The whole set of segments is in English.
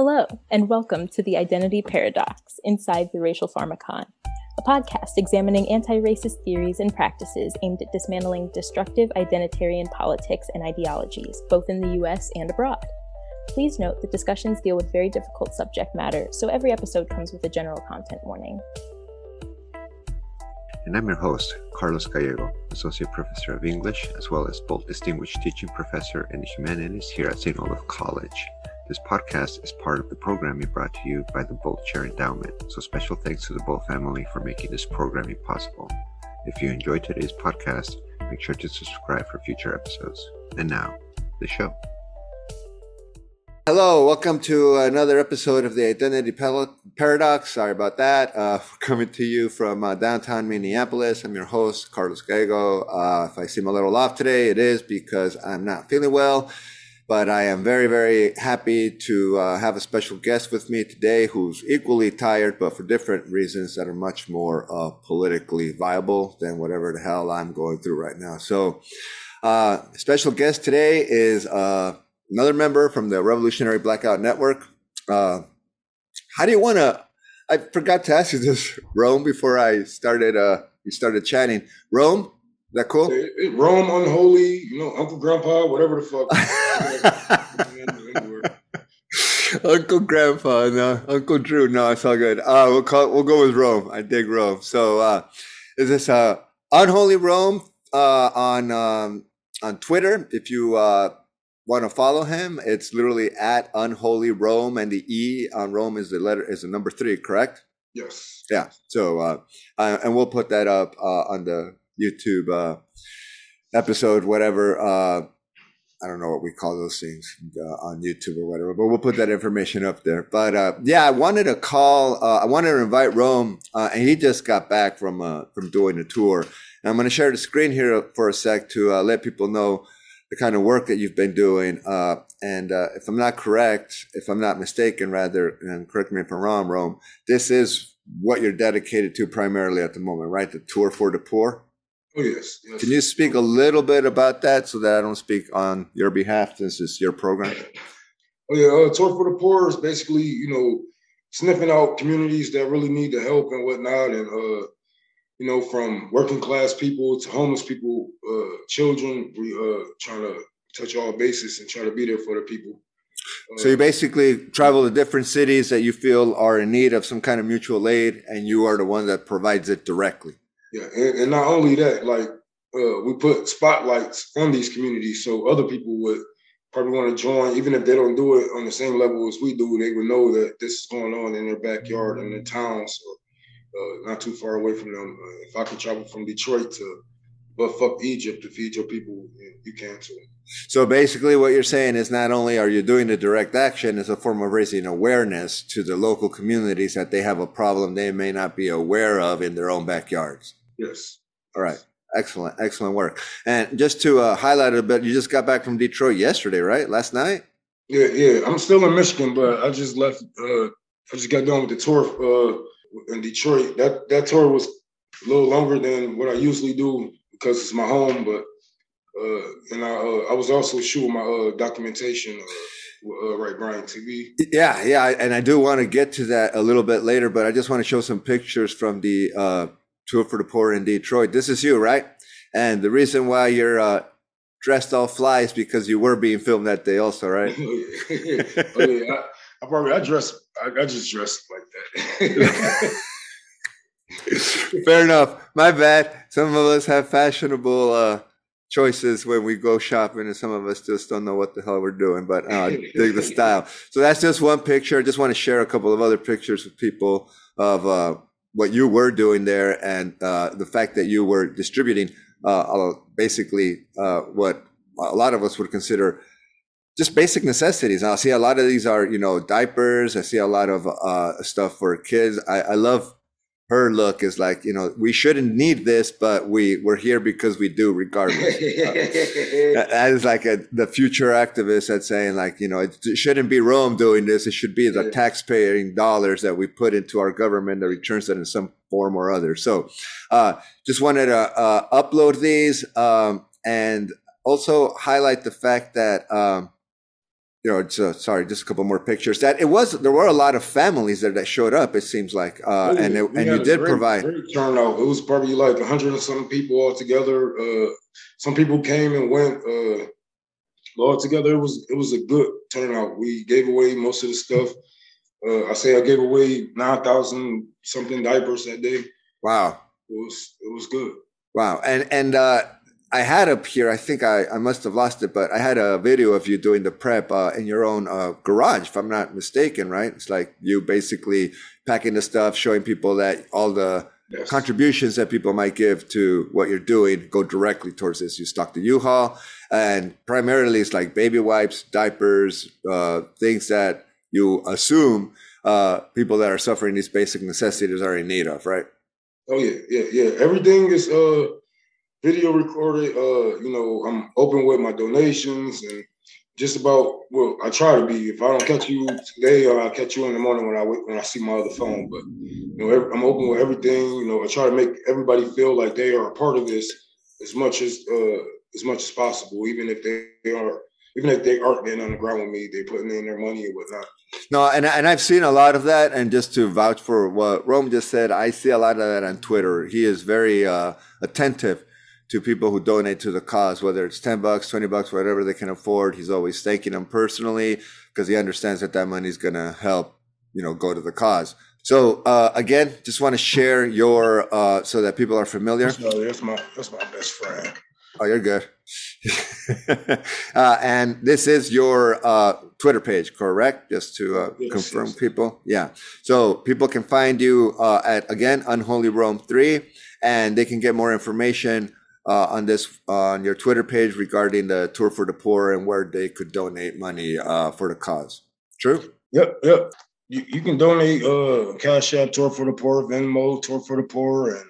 Hello, and welcome to the Identity Paradox Inside the Racial Pharmakon, a podcast examining anti racist theories and practices aimed at dismantling destructive identitarian politics and ideologies, both in the US and abroad. Please note that discussions deal with very difficult subject matter, so every episode comes with a general content warning. And I'm your host, Carlos Gallego, Associate Professor of English, as well as both Distinguished Teaching Professor in Humanities here at St. Olaf College. This podcast is part of the programming brought to you by the Bolt Chair Endowment, so special thanks to the Bolt family for making this programming possible. If you enjoyed today's podcast, make sure to subscribe for future episodes. And now, the show. Hello, welcome to another episode of the Identity Paradox. Sorry about that. Uh, coming to you from uh, downtown Minneapolis. I'm your host, Carlos Gallego. Uh, if I seem a little off today, it is because I'm not feeling well. But I am very, very happy to uh, have a special guest with me today who's equally tired, but for different reasons that are much more uh, politically viable than whatever the hell I'm going through right now. So, uh, special guest today is uh, another member from the Revolutionary Blackout Network. Uh, how do you want to? I forgot to ask you this, Rome, before I started. Uh, we started chatting. Rome, that cool? It, it, Rome, unholy, you know, Uncle Grandpa, whatever the fuck. Uncle Grandpa, no, Uncle Drew, no, it's all good. Uh, we'll call, we'll go with Rome. I dig Rome. So, uh, is this uh, unholy Rome uh, on um, on Twitter? If you uh, want to follow him, it's literally at unholy Rome, and the E on Rome is the letter is the number three, correct? Yes. Yeah. So, uh, uh and we'll put that up uh, on the YouTube uh, episode, whatever. Uh, I don't know what we call those things uh, on YouTube or whatever, but we'll put that information up there. But uh, yeah, I wanted to call. Uh, I wanted to invite Rome, uh, and he just got back from uh, from doing a tour. And I'm going to share the screen here for a sec to uh, let people know the kind of work that you've been doing. and if I'm not correct, if I'm not mistaken, rather, and correct me if I'm wrong, Rome, this is what you're dedicated to primarily at the moment, right? The tour for the poor. Oh, yes, yes. Can you speak a little bit about that so that I don't speak on your behalf since it's your program? Oh, yeah. Uh, Tour for the Poor is basically, you know, sniffing out communities that really need the help and whatnot. And, uh, you know, from working class people to homeless people, uh, children, we uh, trying to touch all bases and try to be there for the people. So you basically travel to different cities that you feel are in need of some kind of mutual aid, and you are the one that provides it directly. Yeah, and, and not only that, like uh, we put spotlights on these communities so other people would probably want to join, even if they don't do it on the same level as we do. They would know that this is going on in their backyard in their towns, or uh, not too far away from them. Uh, if I can travel from Detroit to but fuck Egypt to feed your people, you can too. So basically, what you're saying is not only are you doing the direct action as a form of raising awareness to the local communities that they have a problem they may not be aware of in their own backyards. Yes. All right. Excellent. Excellent work. And just to uh, highlight it a bit, you just got back from Detroit yesterday, right? Last night? Yeah, yeah. I'm still in Michigan, but I just left. Uh, I just got done with the tour uh, in Detroit. That that tour was a little longer than what I usually do because it's my home. But uh, and I uh, I was also shooting my uh, documentation. Uh, right, Brian TV. Yeah, yeah, and I do want to get to that a little bit later, but I just want to show some pictures from the uh, Tour for the Poor in Detroit. This is you, right? And the reason why you're uh, dressed all fly is because you were being filmed that day, also, right? oh, yeah. oh. I, I, probably I dress I, I just dressed like that. Fair enough. My bad. Some of us have fashionable uh, choices when we go shopping, and some of us just don't know what the hell we're doing. But uh, dig the style. So that's just one picture. I just want to share a couple of other pictures with people of uh, what you were doing there and uh, the fact that you were distributing uh, basically uh, what a lot of us would consider just basic necessities. I see a lot of these are, you know, diapers. I see a lot of uh, stuff for kids. I, I love her look is like, you know, we shouldn't need this, but we we're here because we do regardless. uh, that is like a, the future activist that's saying like, you know, it, it, shouldn't be Rome doing this. It should be the taxpaying dollars that we put into our government that returns that in some form or other. So, uh, just wanted to uh, upload these um, and also highlight the fact that um, you know, just, uh, sorry, just a couple more pictures. That it was there were a lot of families there that showed up. It seems like, uh, and it, and you did great, provide great turnout. It was probably like a hundred and some people all together. Uh, some people came and went. Uh, all together, it was it was a good turnout. We gave away most of the stuff. Uh, I say I gave away nine thousand something diapers that day. Wow, it was it was good. Wow, and and uh, I had up here. I think I, I must have lost it, but I had a video of you doing the prep uh, in your own uh, garage, if I'm not mistaken. Right? It's like you basically packing the stuff, showing people that all the yes. contributions that people might give to what you're doing go directly towards this. You stock the U-Haul, and primarily it's like baby wipes, diapers, uh, things that you assume uh, people that are suffering these basic necessities are in need of, right? Oh yeah, yeah, yeah. Everything is uh video recorded. Uh, you know, I'm open with my donations and just about well, I try to be. If I don't catch you today, or I'll catch you in the morning when I when I see my other phone. But you know, I'm open with everything. You know, I try to make everybody feel like they are a part of this as much as uh as much as possible, even if they are even if they aren't getting on the ground with me, they're putting in their money and whatnot. No, and and I've seen a lot of that. And just to vouch for what Rome just said, I see a lot of that on Twitter. He is very uh, attentive to people who donate to the cause, whether it's 10 bucks, 20 bucks, whatever they can afford. He's always thanking them personally because he understands that that money is going to help, you know, go to the cause. So uh, again, just want to share your uh, so that people are familiar. that's my that's my best friend. Oh, you're good. uh, and this is your uh, Twitter page, correct? Just to uh, yes, confirm yes. people. Yeah. So people can find you uh, at, again, Unholy Rome 3, and they can get more information uh, on this on your Twitter page regarding the Tour for the Poor and where they could donate money uh, for the cause. True? Yep, yep. You, you can donate uh, Cash App, Tour for the Poor, Venmo, Tour for the Poor, and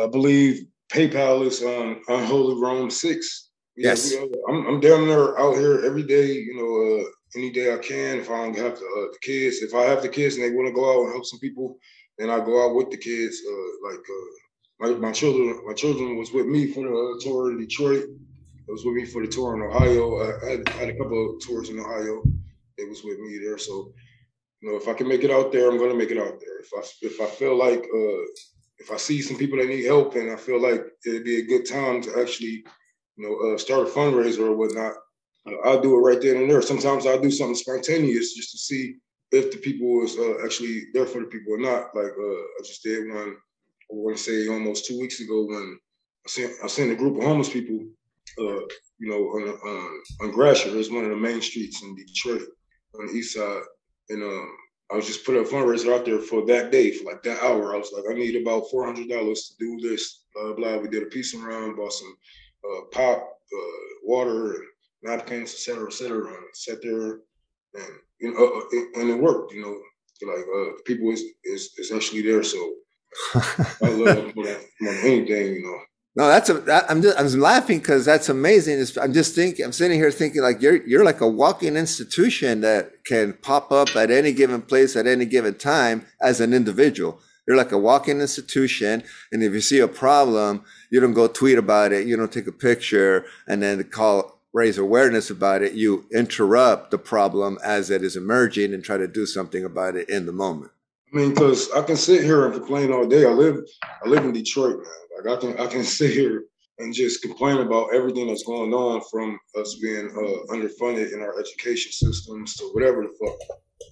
I believe PayPal is on Unholy Rome Six. Yeah, yes, we, I'm, I'm down there out here every day. You know, uh, any day I can. If I don't have the, uh, the kids, if I have the kids and they want to go out and help some people, then I go out with the kids. Uh, like uh, my, my children, my children was with me for the tour in Detroit. It was with me for the tour in Ohio. I had, I had a couple of tours in Ohio. It was with me there. So, you know, if I can make it out there, I'm gonna make it out there. If I if I feel like uh, if I see some people that need help and I feel like it'd be a good time to actually, you know, uh, start a fundraiser or whatnot, I'll do it right then and there. Sometimes I'll do something spontaneous just to see if the people is uh, actually there for the people or not. Like uh, I just did one, I want to say almost two weeks ago when I sent I sent a group of homeless people, uh, you know, on on, on Gratiot. It's one of the main streets in Detroit on the east side, and um, I was just putting a fundraiser out there for that day, for like that hour. I was like, I need about four hundred dollars to do this. Blah blah. We did a piece around, bought some uh, pop, uh, water, napkins, etc., etc. And sat there, and you know, uh, uh and it worked. You know, like uh, people is is is actually there. So I love. No, that's a. That, I'm just I'm laughing because that's amazing. It's, I'm just thinking. I'm sitting here thinking like you're you're like a walking institution that can pop up at any given place at any given time as an individual. You're like a walking institution, and if you see a problem, you don't go tweet about it. You don't take a picture and then call raise awareness about it. You interrupt the problem as it is emerging and try to do something about it in the moment. I mean, because I can sit here and complain all day. I live I live in Detroit, man like I can I can sit here and just complain about everything that's going on from us being uh, underfunded in our education systems to whatever the fuck.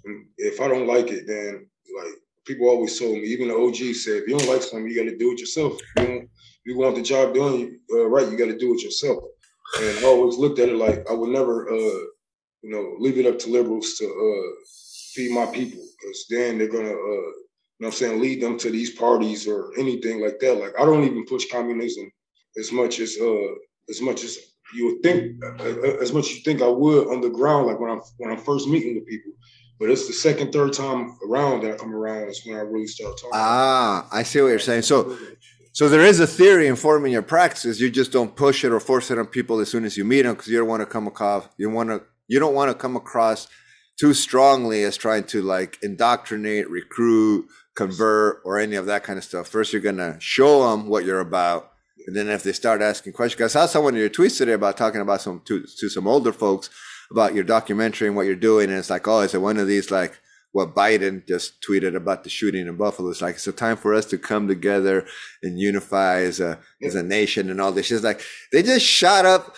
And if I don't like it, then like people always told me, even the OG said, if you don't like something, you got to do it yourself. If you, you want the job done uh, right, you got to do it yourself. And I always looked at it like I would never, uh, you know, leave it up to liberals to uh, feed my people because then they're gonna uh, know I'm saying, lead them to these parties or anything like that. Like I don't even push communism as much as uh as much as you would think uh, uh as much as you think I would on the ground, like when I'm when I'm first meeting with people. But it's the second, third time around that I come around is when I really start talking. Ah, I see what you're saying. So so there is a theory informing your practices. You just don't push it or force it on people as soon as you meet them because you don't want to come across you want to you don't want to come across too strongly as trying to like indoctrinate, recruit, convert, or any of that kind of stuff. First, you're to show them what you're about. And then if they start asking questions, I saw someone of your tweets today about talking about some to, to some older folks about your documentary and what you're doing. And it's like, oh, is it one of these like what Biden just tweeted about the shooting in Buffalo? It's like it's a time for us to come together and unify as a as a nation and all this. It's like they just shot up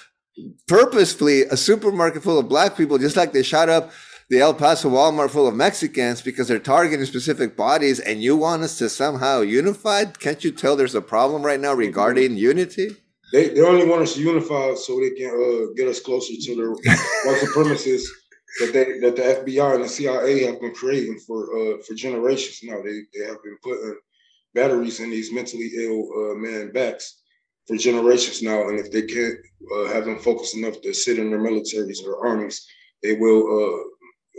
purposefully a supermarket full of black people, just like they shot up the El Paso Walmart full of Mexicans because they're targeting specific bodies, and you want us to somehow unify? Can't you tell there's a problem right now regarding unity? They, they only want us to unify so they can uh, get us closer to the white supremacists that they that the FBI and the CIA have been creating for uh, for generations now. They they have been putting batteries in these mentally ill uh, men backs for generations now, and if they can't uh, have them focused enough to sit in their militaries or armies, they will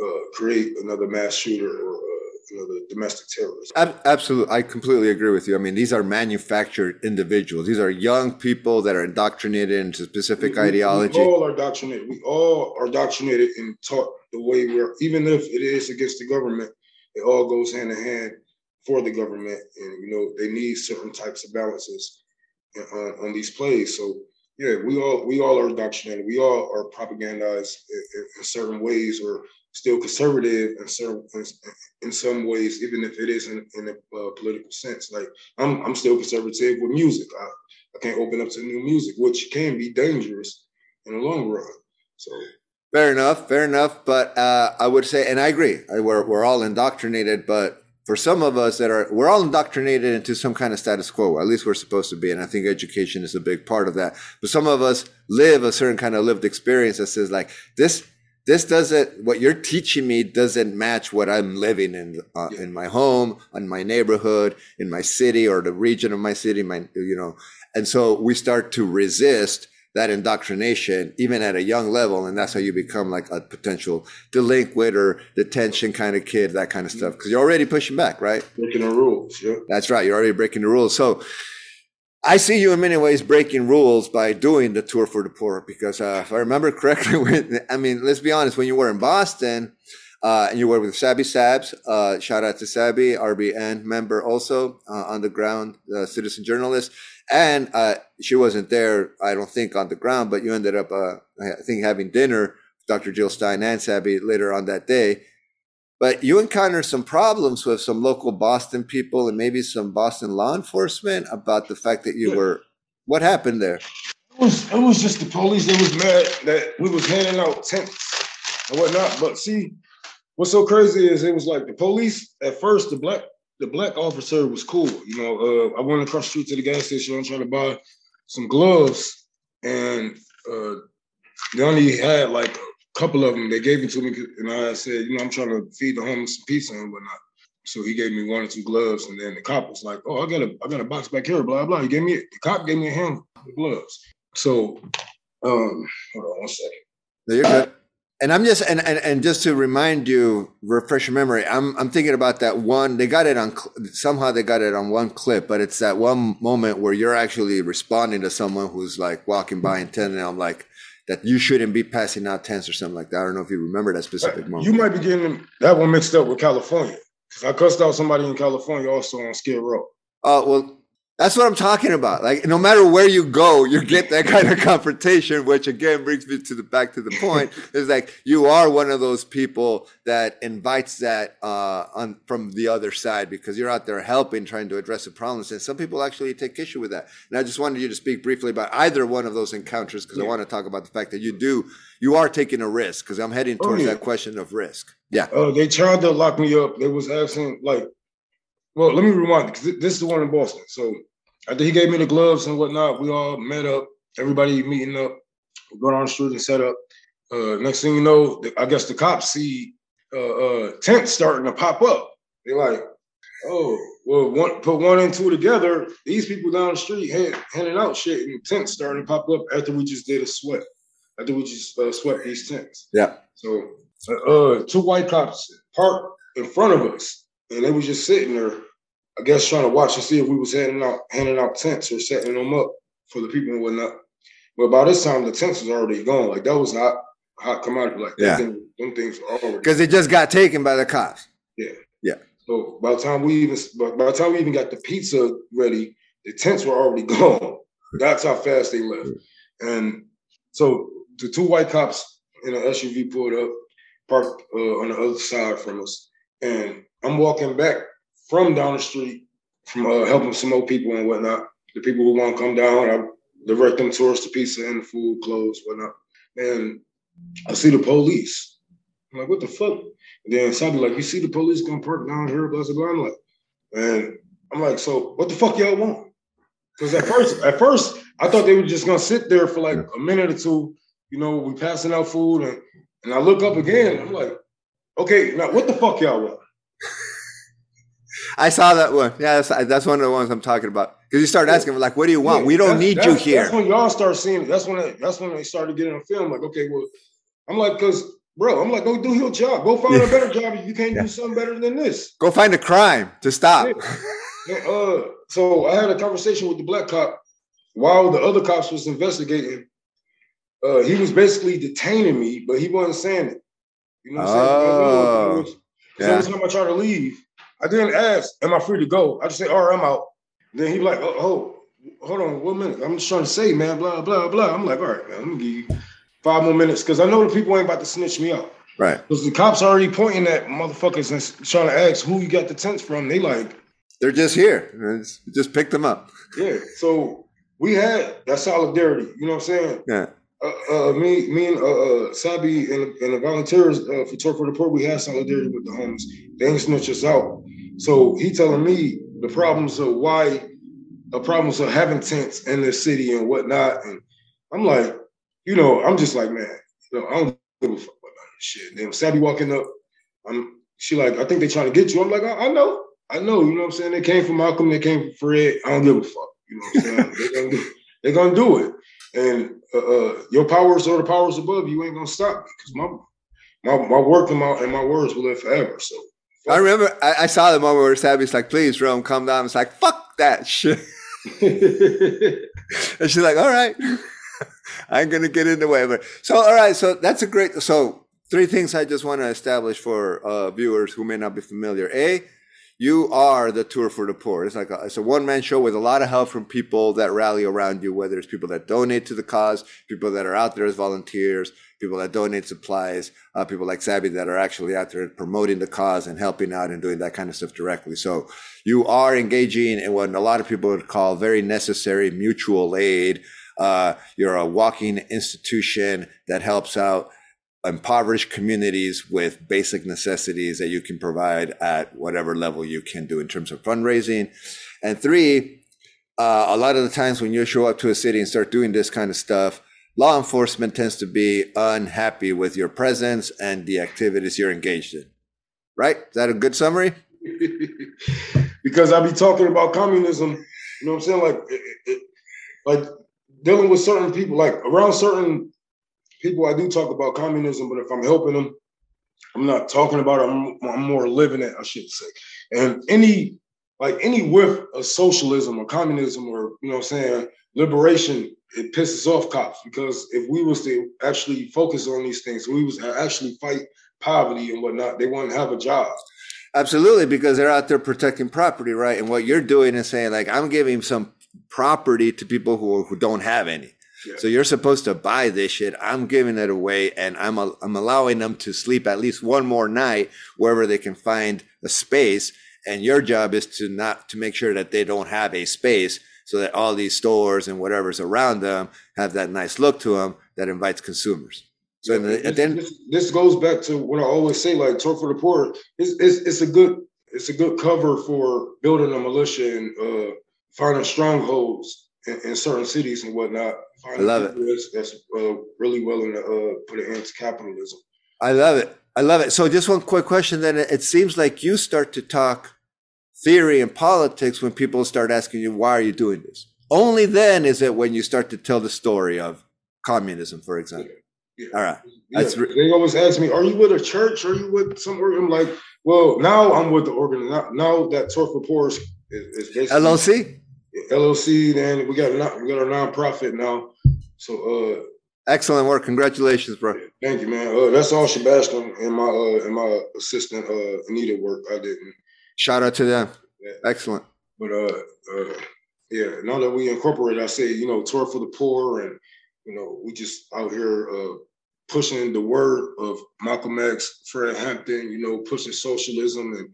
uh, uh, create another mass shooter or uh, another domestic terrorist. Absolutely, I completely agree with you. I mean, these are manufactured individuals. These are young people that are indoctrinated into specific we, ideology. We all are indoctrinated. We all are indoctrinated and taught the way we're. Even if it is against the government, it all goes hand in hand for the government, and you know they need certain types of balances on, on these plays. So yeah, we all we all are indoctrinated. We all are propagandized in, in certain ways, or still conservative in certain in some ways, even if it isn't in a uh, political sense. Like I'm I'm still conservative with music. I, I can't open up to new music, which can be dangerous in the long run. So fair enough, fair enough. But uh, I would say, and I agree, we're we're all indoctrinated, but for some of us that are we're all indoctrinated into some kind of status quo at least we're supposed to be and i think education is a big part of that. But some of us live a certain kind of lived experience that says like this this doesn't what you're teaching me doesn't match what i'm living in uh, in my home in my neighborhood in my city or the region of my city my you know. And so we start to resist that indoctrination even at a young level and that's how you become like a potential delinquent or detention kind of kid that kind of stuff. Because you're already pushing back right? Breaking the rules yeah. That's right you're already breaking the rules. So I see you in many ways breaking rules by doing the tour for the poor because uh, if I remember correctly, when, I mean, let's be honest, when you were in Boston uh, and you were with Sabby Sabs, uh, shout out to Sabby, RBN member also uh, on the ground, uh, citizen journalist. And uh, she wasn't there, I don't think, on the ground, but you ended up, uh, I think, having dinner with Dr. Jill Stein and Sabby later on that day. But you encountered some problems with some local Boston people and maybe some Boston law enforcement about the fact that you were. What happened there? It was it was just the police that was mad that we was handing out tents and whatnot. But see, what's so crazy is it was like the police at first, the black the black officer was cool. You know, uh, I went across the street to the gas station. I'm trying to buy some gloves, and uh, they only had like a couple of them. They gave it to me, and I said, you know, I'm trying to feed the homeless some pizza and whatnot. So he gave me one or two gloves, and then the cop was like, "Oh, I got a, I got a box back here." Blah blah. He gave me the cop gave me a handful of gloves. So, um, hold on one second. No, you're and I'm just and, and and just to remind you, refresh your memory. I'm I'm thinking about that one. They got it on somehow they got it on one clip, but it's that one moment where you're actually responding to someone who's like walking by and telling them like that you shouldn't be passing out tents or something like that. I don't know if you remember that specific moment. You might be getting that one mixed up with California because I cussed out somebody in California also on Skid Row. Oh uh, well, that's what I'm talking about. Like no matter where you go, you get that kind of confrontation, which again brings me to the back to the point is like you are one of those people that invites that uh, on from the other side because you're out there helping, trying to address the problems, and some people actually take issue with that. And I just wanted you to speak briefly about either one of those encounters because yeah. I want to talk about the fact that you do you are taking a risk because I'm heading towards oh, yeah. that question of risk. Yeah. Oh, uh, they tried to lock me up. They was asking like well, let me rewind because this is the one in Boston. So after he gave me the gloves and whatnot, we all met up. Everybody meeting up. going go down the street and set up. Uh, next thing you know, I guess the cops see uh, uh, tents starting to pop up. They're like, "Oh, well, one, put one and two together. These people down the street hand, handing out shit, and tents starting to pop up after we just did a sweat. After we just uh, swept these tents. Yeah. So, uh, two white cops parked in front of us, and they was just sitting there I guess trying to watch and see if we was handing out handing out tents or setting them up for the people and whatnot. But by this time, the tents was already gone. Like that was hot, hot commodity. Like yeah. them, them things were already because it just got taken by the cops. Yeah, yeah. So by the time we even by the time we even got the pizza ready, the tents were already gone. That's how fast they left. And so the two white cops in an SUV pulled up, parked uh, on the other side from us, and I'm walking back from down the street from uh, helping some more people and whatnot. The people who want to come down, I direct them towards the pizza and the food, clothes, whatnot. And I see the police. I'm like, what the fuck? And then somebody like, you see the police gonna park down here, blah, blah, blah. I'm like, and I'm like, so what the fuck y'all want? Because at first, at first, I thought they were just gonna sit there for like a minute or two. You know, we passing out food, and and I look up again. I'm like, okay, now what the fuck y'all want? I saw that one. Yeah, that's, that's one of the ones I'm talking about. Because you start asking, like, what do you want? Yeah, we don't need you here. That's when y'all start seeing it. That's when it, that's when they started getting a film. Like, okay, well, I'm like, because bro, I'm like, go do your job. Go find yeah. a better job if you can't yeah. do something better than this. Go find a crime to stop. uh, so I had a conversation with the black cop while the other cops was investigating. Uh, he was basically detaining me, but he wasn't saying it. You know what I'm oh, saying? Yeah. Every time I try to leave, I didn't ask, "Am I free to go?" I just say, "All right, I'm out." Then he like, "Oh, oh hold on, one minute. I'm just trying to say, man, blah blah blah." I'm like, "All right, man, let me give you five more minutes because I know the people ain't about to snitch me out." Right. Because the cops already pointing at motherfuckers and trying to ask who you got the tents from. They like, they're just here. Just pick them up. Yeah. So we had that solidarity. You know what I'm saying? Yeah. Uh, uh, me, me and uh, uh Sabby and, and the volunteers uh, for Tour for the Poor, we had solidarity with the homies. They ain't snitch us out. So he telling me the problems of why, the problems of having tents in the city and whatnot. And I'm like, you know, I'm just like, man, you know, I don't give a fuck about this shit. Then Sabby walking up, I'm, she like, I think they trying to get you. I'm like, I, I know, I know. You know what I'm saying? They came from Malcolm, they came from Fred. I don't give a fuck. You know what I'm saying? they're, gonna do, they're gonna do it. And uh, uh, your powers or the powers above you ain't gonna stop me because my my my work and my and my words will live forever. So I remember I, I, saw the moment where Sabby's like, please, Rome, calm down. It's like, fuck that shit. and she's like, all right. I ain't gonna get in the way. But so all right, so that's a great so three things I just want to establish for uh, viewers who may not be familiar. A, you are the tour for the poor. It's like a, it's a one man show with a lot of help from people that rally around you, whether it's people that donate to the cause, people that are out there as volunteers, people that donate supplies, uh, people like Sabby that are actually out there promoting the cause and helping out and doing that kind of stuff directly. So you are engaging in what a lot of people would call very necessary mutual aid. Uh, you're a walking institution that helps out impoverished communities with basic necessities that you can provide at whatever level you can do in terms of fundraising. And three, uh, a lot of the times when you show up to a city and start doing this kind of stuff, law enforcement tends to be unhappy with your presence and the activities you're engaged in. Right? Is that a good summary? because I be talking about communism, you know what I'm saying? Like, it, it, like dealing with certain people, like around certain people I do talk about communism, but if I'm helping them, I'm not talking about it. I'm, I'm more living it, I should say. And any like any whiff of socialism or communism or you know what I'm saying, liberation, it pisses off cops because if we was to actually focus on these things, we was actually fight poverty and whatnot, they wouldn't have a job. Absolutely, because they're out there protecting property, right? And what you're doing is saying, like, I'm giving some property to people who, who don't have any. So you're supposed to buy this shit. I'm giving it away and I'm, a, I'm allowing them to sleep at least one more night wherever they can find a space. And your job is to not, to make sure that they don't have a space so that all these stores and whatever's around them have that nice look to them that invites consumers. So yeah, the, this, this, this, goes back to what I always say, like talk for the Poor, it's, it's, it's a good, it's a good cover for building a militia and uh, finding strongholds in, in certain cities and whatnot. I love it. That's uh, really willing to uh, put an end to capitalism. I love it. I love it. So, just one quick question. Then it seems like you start to talk theory and politics when people start asking you, "Why are you doing this?" Only then is it when you start to tell the story of communism, for example. Yeah. All right. Yeah. Re- they always ask me, "Are you with a church? Are you with some?" I'm like, "Well, now I'm with the organ. Now, now that for Poor is, is basically LLC." LLC, then we got a, we got our nonprofit now. So uh excellent work. Congratulations, bro. Thank you, man. Uh, that's all Sebastian and my uh and my assistant uh Anita work. I didn't. Shout out to them. Yeah. Excellent. But uh uh yeah, now that we incorporate, I say, you know, tour for the poor and you know, we just out here uh pushing the word of Malcolm X, Fred Hampton, you know, pushing socialism and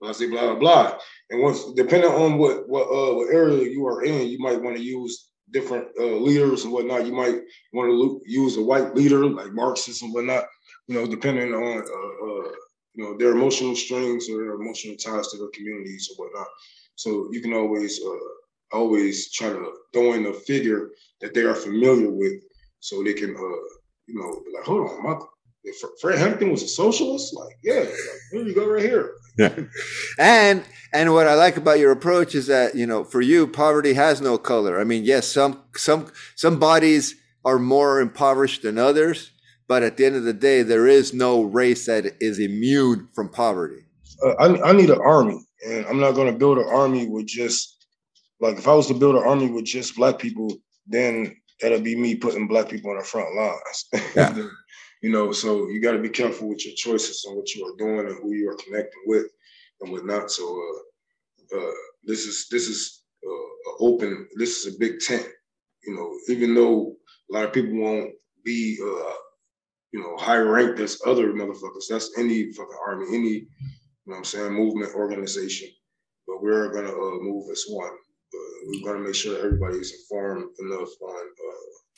blah blah blah blah. And once depending on what what uh, what area you are in, you might want to use different uh, leaders and whatnot. You might want to use a white leader like Marxists and whatnot. You know, depending on uh, uh, you know their emotional strings or their emotional ties to their communities or whatnot. So you can always uh, always try to throw in a figure that they are familiar with, so they can uh, you know like, hold on, my if Fred Hampton was a socialist, like yeah, like, here you go right here. Yeah. And and what I like about your approach is that, you know, for you, poverty has no color. I mean, yes, some some some bodies are more impoverished than others, but at the end of the day, there is no race that is immune from poverty. Uh, I, I need an army, and I'm not going to build an army with just like if I was to build an army with just black people, then that'll be me putting black people on the front lines. Yeah. You know, so you got to be careful with your choices and what you are doing and who you are connecting with and whatnot. So uh, uh, this is this is uh, open. This is a big tent. You know, even though a lot of people won't be, uh, you know, high ranked as other motherfuckers. That's any fucking army, any, you know, what I'm saying, movement, organization. But we're gonna uh, move as one. Uh, we're gonna make sure that everybody's informed enough on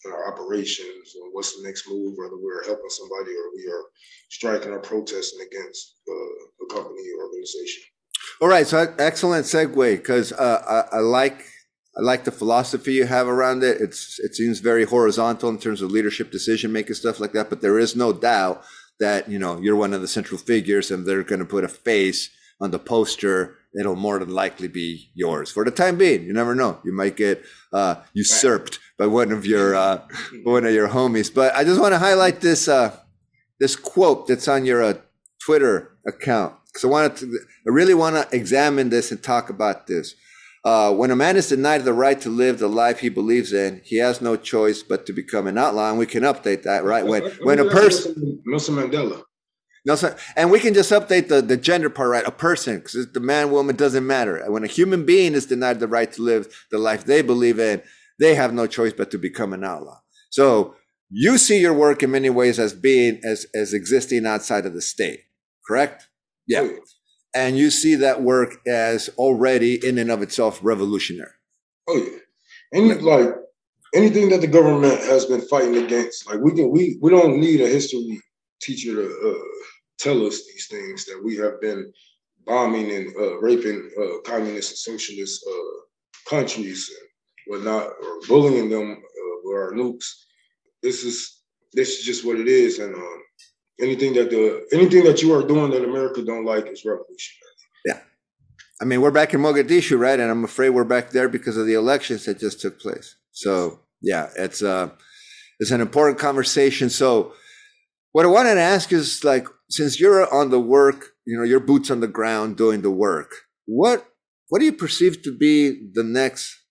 in our operations or what's the next move, whether we're helping somebody or we are striking or protesting against uh, a company or organization. All right, so excellent segue because uh, I, I, like I like the philosophy you have around it. It's it seems very horizontal in terms of leadership, decision making, stuff like that. But there is no doubt that you know you're one of the central figures, and they're going to put a face on the poster it'll more than likely be yours for the time being. You never know; you might get uh, usurped by one of your uh, one of your homies. But I just want to highlight this uh, this quote that's on your uh, Twitter account because I wanted to. I really want to examine this and talk about this. Uh, when a man is denied the right to live the life he believes in, he has no choice but to become an outlaw. And we can update that, right? When when a person Nelson Mandela. Sir. And we can just update the, the gender part, right? A person, because the man, woman doesn't matter. When a human being is denied the right to live the life they believe in, they have no choice but to become an outlaw. So you see your work in many ways as being as as existing outside of the state, correct? Yeah. Oh, and you see that work as already in and of itself revolutionary. Oh yeah. And like anything that the government has been fighting against, like we can we we don't need a history teacher to uh, tell us these things that we have been bombing and uh, raping uh, communist and socialist uh, countries and whatnot, or bullying them uh, with our nukes. This is this is just what it is, and um, anything that the anything that you are doing that America don't like is revolutionary. Yeah, I mean we're back in Mogadishu, right? And I'm afraid we're back there because of the elections that just took place. So yeah, it's uh, it's an important conversation. So what I wanted to ask is like, since you're on the work, you know, your boots on the ground doing the work, what what do you perceive to be the next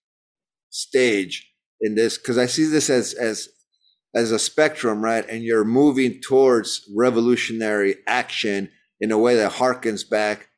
stage in this? Because I see this as as as a spectrum, right? And you're moving towards revolutionary action in a way that harkens back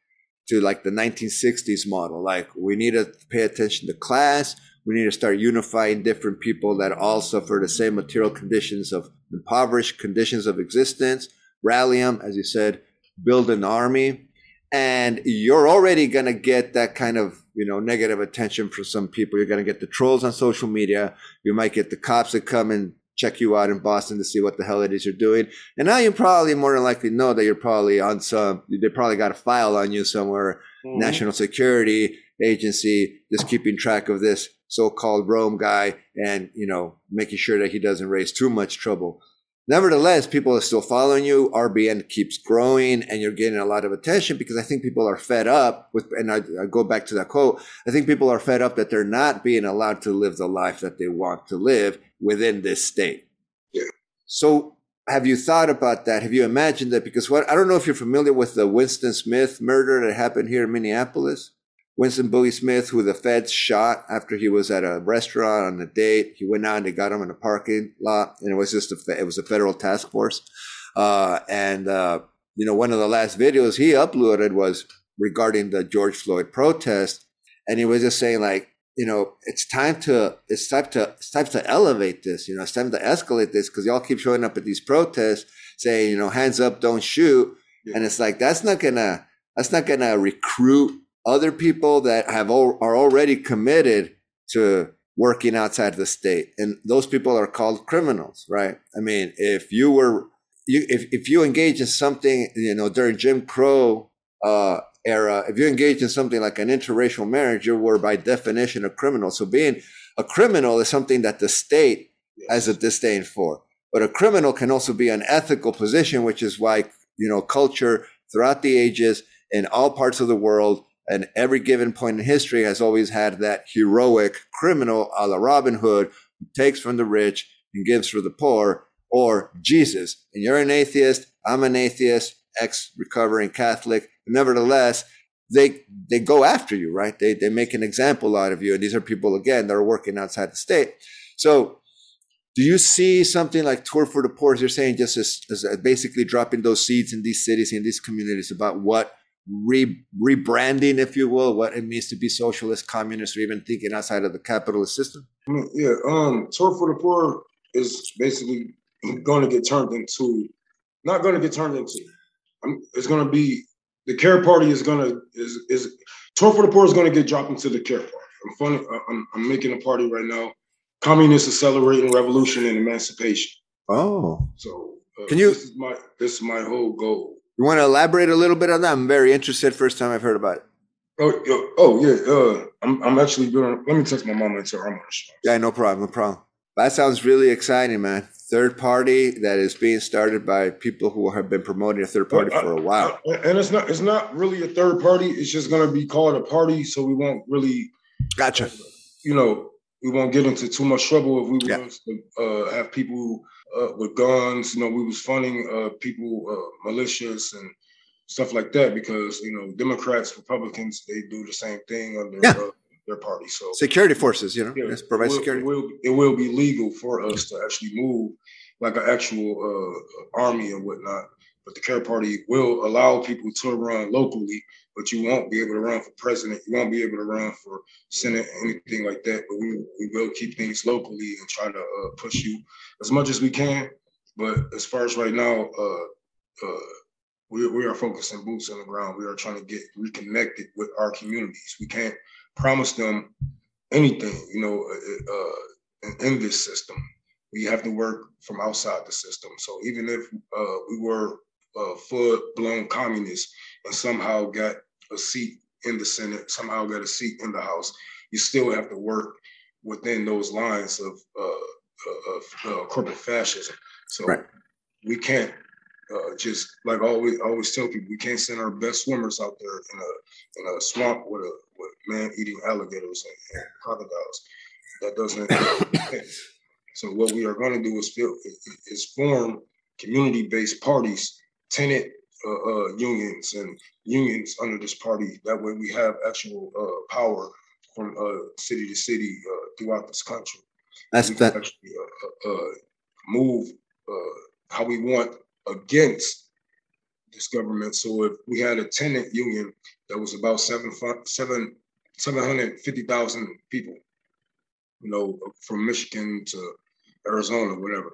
to like the 1960s model. Like we need to pay attention to class. We need to start unifying different people that all suffer the same material conditions of impoverished conditions of existence, rally them, as you said, build an army. And you're already going to get that kind of, you know, negative attention from some people. You're going to get the trolls on social media. You might get the cops that come and check you out in Boston to see what the hell it is you're doing. And now you probably more than likely know that you're probably on some, they probably got a file on you somewhere, mm-hmm. national security agency, just keeping track of this so-called Rome guy and, you know, making sure that he doesn't raise too much trouble. Nevertheless, people are still following you. RBN keeps growing and you're getting a lot of attention because I think people are fed up with, and I, I, go back to that quote. I think people are fed up that they're not being allowed to live the life that they want to live within this state. Yeah. So have you thought about that? Have you imagined that? Because what, I don't know if you're familiar with the Winston Smith murder that happened here in Minneapolis. Winston Boogie Smith, who the feds shot after he was at a restaurant on a date. He went out and they got him in a parking lot, and it was just a it was a federal task force. Uh, and uh, you know, one of the last videos he uploaded was regarding the George Floyd protest, and he was just saying like, you know, it's time to it's time to it's time to elevate this. You know, it's time to escalate this because y'all keep showing up at these protests saying, you know, hands up, don't shoot, yeah. and it's like that's not gonna that's not gonna recruit other people that have are already committed to working outside the state, and those people are called criminals, right? I mean, if you were you if if you engage in something, you know, during Jim Crow uh, era, if you engage in something like an interracial marriage, you were by definition a criminal. So being a criminal is something that the state has a disdain for. But a criminal can also be an ethical position, which is why, you know, culture throughout the ages in all parts of the world and every given point in history has always had that heroic criminal a la Robin Hood who takes from the rich and gives for the poor, or Jesus. And you're an atheist, I'm an atheist, ex recovering Catholic nevertheless, they they go after you, right? They they make an example out of you, and these are people again that are working outside the state. So, do you see something like Tour for the Poor, as you're saying, just as, as basically dropping those seeds in these cities, in these communities about what re, rebranding, if you will, what it means to be socialist, communist, or even thinking outside of the capitalist system? I mean, yeah, um, Tour for the Poor is basically going to get turned into, not going to get turned into. Um, it's going to be the care party is gonna is is tour for the poor is gonna get dropped into the care party. I'm funny. I'm, I'm making a party right now. Communists accelerating revolution and emancipation. Oh, so uh, can you? This is my this is my whole goal. You want to elaborate a little bit on that? I'm very interested. First time I've heard about it. Oh, oh yeah. Uh, I'm I'm actually doing. Let me text my mom and tell her I'm on the show. Yeah, no problem. No problem. That sounds really exciting, man third party that is being started by people who have been promoting a third party for a while. and it's not it's not really a third party. It's just going to be called a party, so we won't really. Gotcha. You know, we won't get into too much trouble if we yeah. want to uh, have people uh, with guns. You know, we was funding uh, people, uh, militias and stuff like that because you know Democrats, Republicans, they do the same thing under. Yeah uh, their party. So security forces, you know, yeah, provide it will, security. It will, it will, be legal for us to actually move like an actual uh, army and whatnot. But the care party will allow people to run locally, but you won't be able to run for president. You won't be able to run for senate, anything like that. But we, we will keep things locally and try to uh, push you as much as we can. But as far as right now, uh, uh we, we are focusing boots on the ground. We are trying to get reconnected with our communities. We can't promise them anything, you know, uh, uh in this system. We have to work from outside the system. So even if uh, we were uh, full blown communist and somehow got a seat in the Senate, somehow got a seat in the House, you still have to work within those lines of, uh, of uh, corporate fascism. So right. we can't uh, just like always always tell people we can't send our best swimmers out there in a in a swamp with a with man eating alligators and, and crocodiles. That doesn't. so what we are going to do is feel, is form community based parties, tenant uh, uh, unions, and unions under this party. That way we have actual uh, power from uh, city to city uh, throughout this country. That's that. Actually, uh, move how we want against this government. So if we had a tenant union that was about seven seven seven hundred fifty thousand people, you know, from Michigan to Arizona, whatever.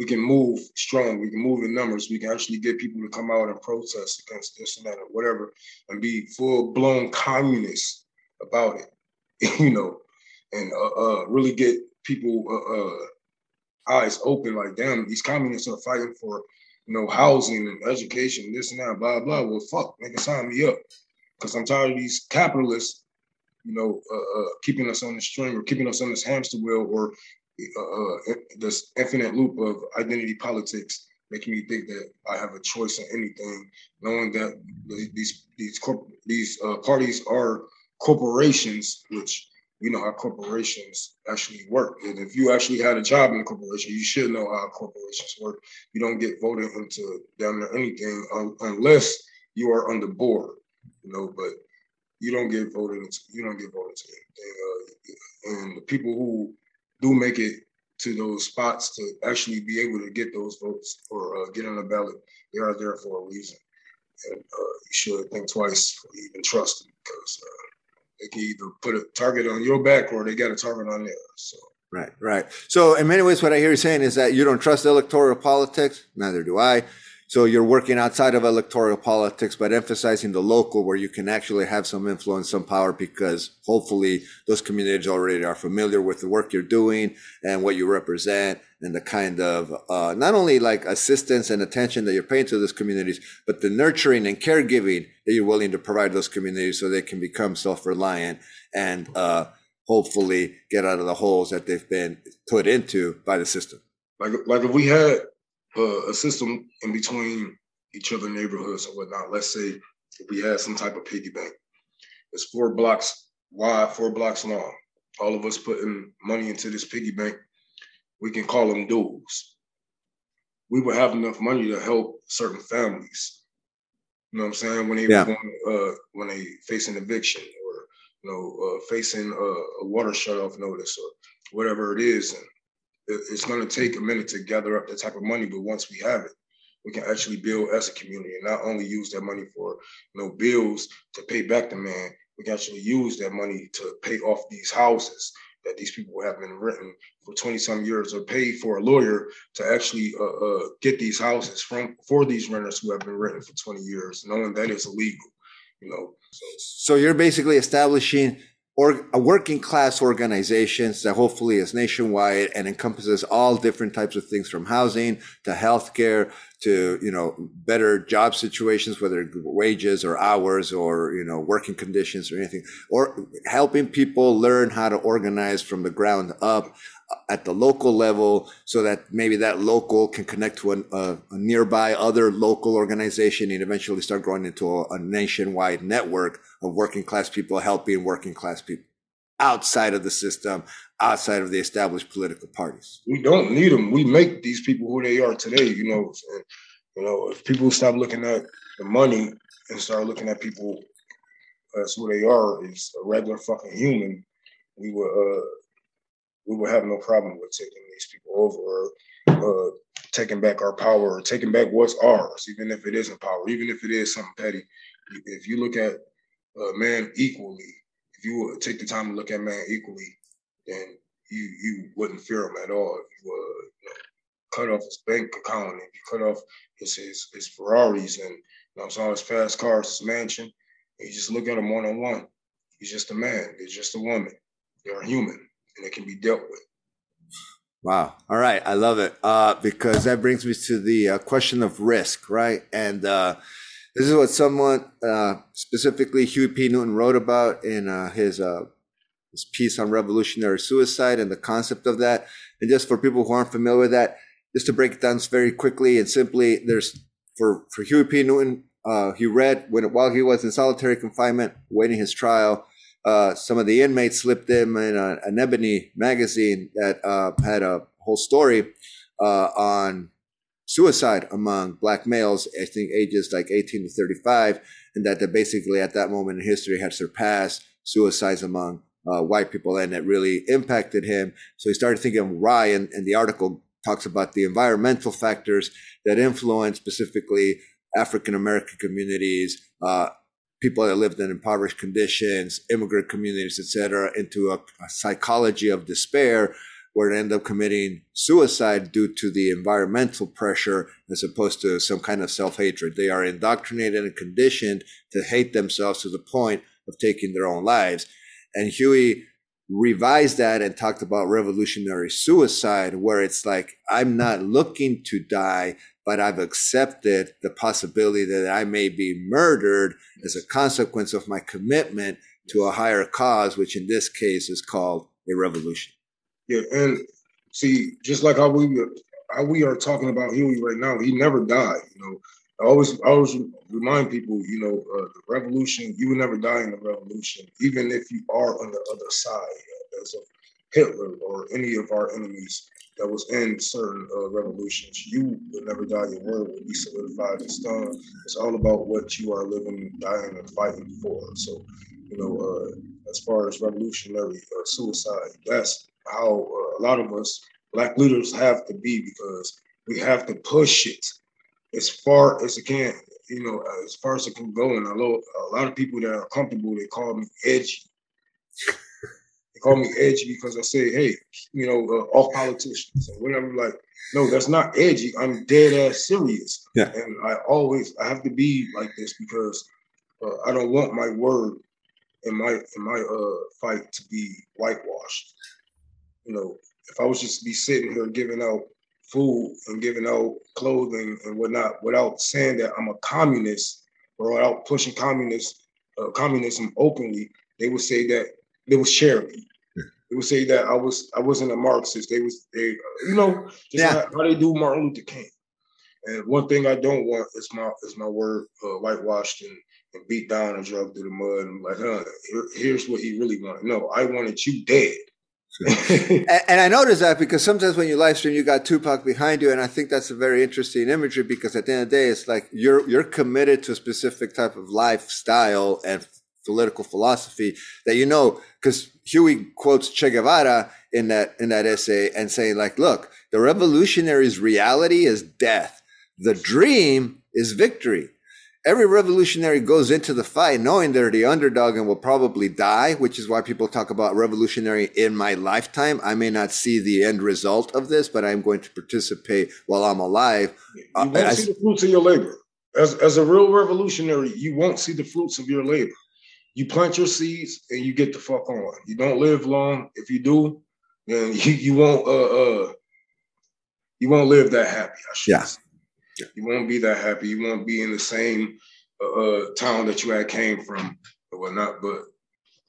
We can move strong. We can move in numbers. We can actually get people to come out and protest against this and that or whatever, and be full blown communists about it, you know, and uh, uh, really get people uh, uh eyes open. Like, damn, these communists are fighting for, you know, housing and education, this and that, blah blah. Well, fuck, nigga, sign me up, because I'm tired of these capitalists, you know, uh, uh, keeping us on the string or keeping us on this hamster wheel or uh, uh this infinite loop of identity politics making me think that I have a choice in anything, knowing that these these corp- these uh, parties are corporations, which we know how corporations actually work. And if you actually had a job in a corporation, you should know how corporations work. You don't get voted into down there anything um, unless you are on the board, you know. But you don't get voted into you don't get voted into anything. Uh, and the people who do make it to those spots to actually be able to get those votes or uh, get on the ballot, they are there for a reason. And uh, you should think twice even trust them because uh, they can either put a target on your back or they got a target on theirs. So. Right, right. So, in many ways, what I hear you saying is that you don't trust electoral politics. Neither do I. So you're working outside of electoral politics, but emphasizing the local where you can actually have some influence, some power, because hopefully those communities already are familiar with the work you're doing and what you represent and the kind of uh, not only like assistance and attention that you're paying to those communities, but the nurturing and caregiving that you're willing to provide those communities so they can become self-reliant and uh, hopefully get out of the holes that they've been put into by the system. Like, like if we had uh, a system in between each other neighborhoods and whatnot. Let's say if we had some type of piggy bank, it's four blocks wide, four blocks long. All of us putting money into this piggy bank. We can call them duels. We would have enough money to help certain families. You know what I'm saying? When they yeah. going, uh, when they face an eviction or you know uh, facing a, a water shut off notice or whatever it is, and it's going to take a minute to gather up that type of money, but once we have it, we can actually build as a community and not only use that money for you know bills to pay back the man. We can actually use that money to pay off these houses that these people have been renting for 20 some years or pay for a lawyer to actually uh, uh, get these houses from for these renters who have been renting for 20 years, knowing that it's illegal, you know. So, so you're basically establishing or a working class organizations that hopefully is nationwide and encompasses all different types of things from housing to healthcare to you know better job situations whether wages or hours or you know working conditions or anything or helping people learn how to organize from the ground up uh, at the local level so that maybe that local can connect to a, a, uh, a nearby other local organization and eventually start growing into a, a, nationwide network of working class people helping working class people outside of the system, outside of the established political parties. We don't need them. We make these people who they are today. You know, and, you know, if people stop looking at the money and start looking at people as who they are, is a regular fucking human, we would uh, we would have no problem with taking these people over or uh, taking back our power or taking back what's ours, even if it isn't power, even if it is something petty. If you look at uh, man equally, if you take the time to look at man equally, then you you wouldn't fear him at all. If you, uh, you know, cut off his bank account, if you cut off his his, his Ferraris and you know, all his fast cars, his mansion, you just look at him one on one. He's just a man. He's just a woman. They're human and it can be dealt with. Wow. All right. I love it. Uh, because that brings me to the uh, question of risk, right? And uh, this is what someone, uh, specifically Huey P. Newton, wrote about in uh, his, uh, his piece on revolutionary suicide and the concept of that. And just for people who aren't familiar with that, just to break it down very quickly and simply, there's for, for Huey P. Newton, he read when while he was in solitary confinement, waiting his trial, uh, some of the inmates slipped him in a, an Ebony magazine that uh, had a whole story uh, on suicide among black males, I think ages like 18 to 35, and that they basically at that moment in history had surpassed suicides among uh, white people, and it really impacted him. So he started thinking why, and, and the article talks about the environmental factors that influence specifically African American communities, uh, people that lived in impoverished conditions, immigrant communities, etc., into a, a, psychology of despair where they end up committing suicide due to the environmental pressure as opposed to some kind of self-hatred. They are indoctrinated and conditioned to hate themselves to the point of taking their own lives. And Huey revised that and talked about revolutionary suicide, where it's like, I'm not looking to die but I've accepted the possibility that I may be murdered as a consequence of my commitment to a higher cause, which in this case is called a revolution. Yeah, and see, just like how we how we are talking about Huey right now, he never died. You know, I always I always remind people, you know, uh, the revolution. You will never die in the revolution, even if you are on the other side, as of Hitler or any of our enemies that was in certain uh, revolutions. You will never die. Your word will be solidified in stone. It's all about what you are living, dying, and fighting for. So, you know, uh, as far as revolutionary uh, suicide, that's how uh, a lot of us black leaders have to be because we have to push it as far as it can. You know, as far as it can go. And a lot, a lot of people that are comfortable, they call me edgy. They call me edgy because I say, hey, you know, uh, all politicians and whatever. Like, no, that's not edgy. I'm dead ass serious. Yeah. And I always I have to be like this because uh, I don't want my word in my in my uh fight to be whitewashed. You know, if I was just be sitting here giving out food and giving out clothing and whatnot without saying that I'm a communist or without pushing communist uh, communism openly, they would say that there was charity. They would say that I was I wasn't a Marxist. They was they you know just Yeah. how, how they do Martin Luther King. And one thing I don't want is my is my word uh, whitewashed and, and beat down and drugged through the mud. And like, huh, here, here's what he really wanted. No, I wanted you dead. And, I noticed that because sometimes when you live stream, you got Tupac behind you, and I think that's a very interesting imagery because at the end of the day, it's like you're you're committed to a specific type of lifestyle and political philosophy that you know. Because Huey quotes Che Guevara in that in that essay and saying like, "Look, the revolutionary's reality is death. The dream is victory." Every revolutionary goes into the fight knowing they're the underdog and will probably die, which is why people talk about revolutionary in my lifetime. I may not see the end result of this, but I'm going to participate while I'm alive. You Uh, won't I- see the fruits of your labor. As, as a real revolutionary, you won't see the fruits of your labor. You plant your seeds and you get the fuck on. You don't live long. If you do, then you, you won't uh uh you won't live that happy. I should Yeah. say. You won't be that happy. You won't be in the same uh, uh town that you had came from or whatnot. But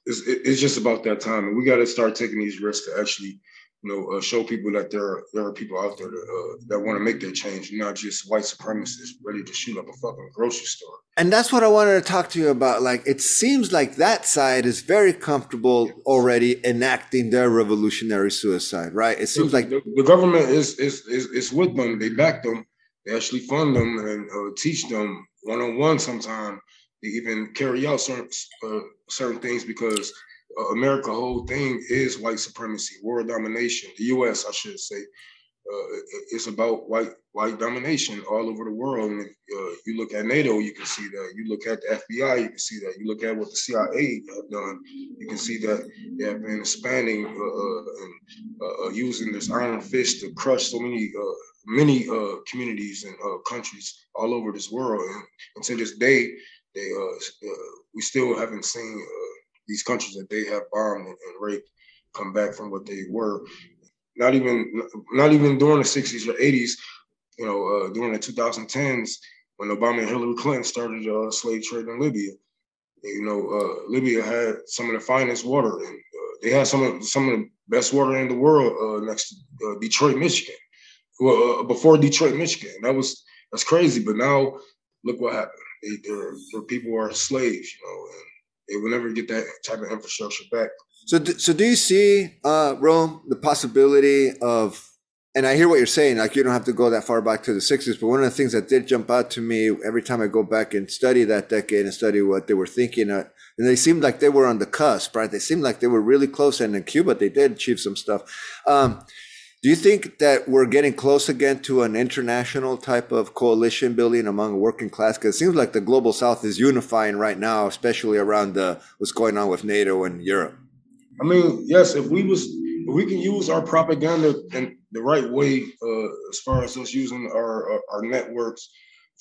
it's it's just about that time, and we got to start taking these risks to actually, you know, uh, show people that there are, there are people out there that, uh, that want to make their change, not just white supremacists ready to shoot up a fucking grocery store. And that's what I wanted to talk to you about. Like, it seems like that side is very comfortable already enacting their revolutionary suicide, right? It seems like, the, the government is, is is is with them. They back them. They actually fund them and uh, teach them one on one. Sometimes they even carry out certain uh, certain things because uh, America whole thing is white supremacy, world domination. The U.S. I should say. Uh, it's about white white domination all over the world. And if uh, you look at NATO, you can see that. You look at the FBI, you can see that. You look at what the CIA have done, you can see that they have been expanding uh, uh, and uh, uh, using this iron fist to crush so many many communities and countries all over this world. And, and to this day, they we still haven't seen these countries that they have bombed and, and raped come back from what they were. Not even not even during the 60s or 80s, you know, uh, during the 2010s when Obama and Hillary Clinton started uh, slave trade in Libya. You know, uh, Libya had some of the finest water, and uh, they had some of some of the best water in the world uh, next to uh, Detroit, Michigan. Well, before Detroit, Michigan, that was that's crazy. But now, look what happened. They, their people are slaves, you know, and they will never get that type of infrastructure back. So, do, so do you see, uh, Rome, the possibility of, and I hear what you're saying, like you don't have to go that far back to the 60s, but one of the things that did jump out to me every time I go back and study that decade and study what they were thinking, uh, and they seemed like they were on the cusp, right? They seemed like they were really close, and in Cuba, they did achieve some stuff. Um, do you think that we're getting close again to an international type of coalition building among working class? Because it seems like the global south is unifying right now, especially around the, what's going on with NATO and Europe. I mean, yes, if we was if we can use our propaganda in the right way, uh, as far as us using our our, our networks,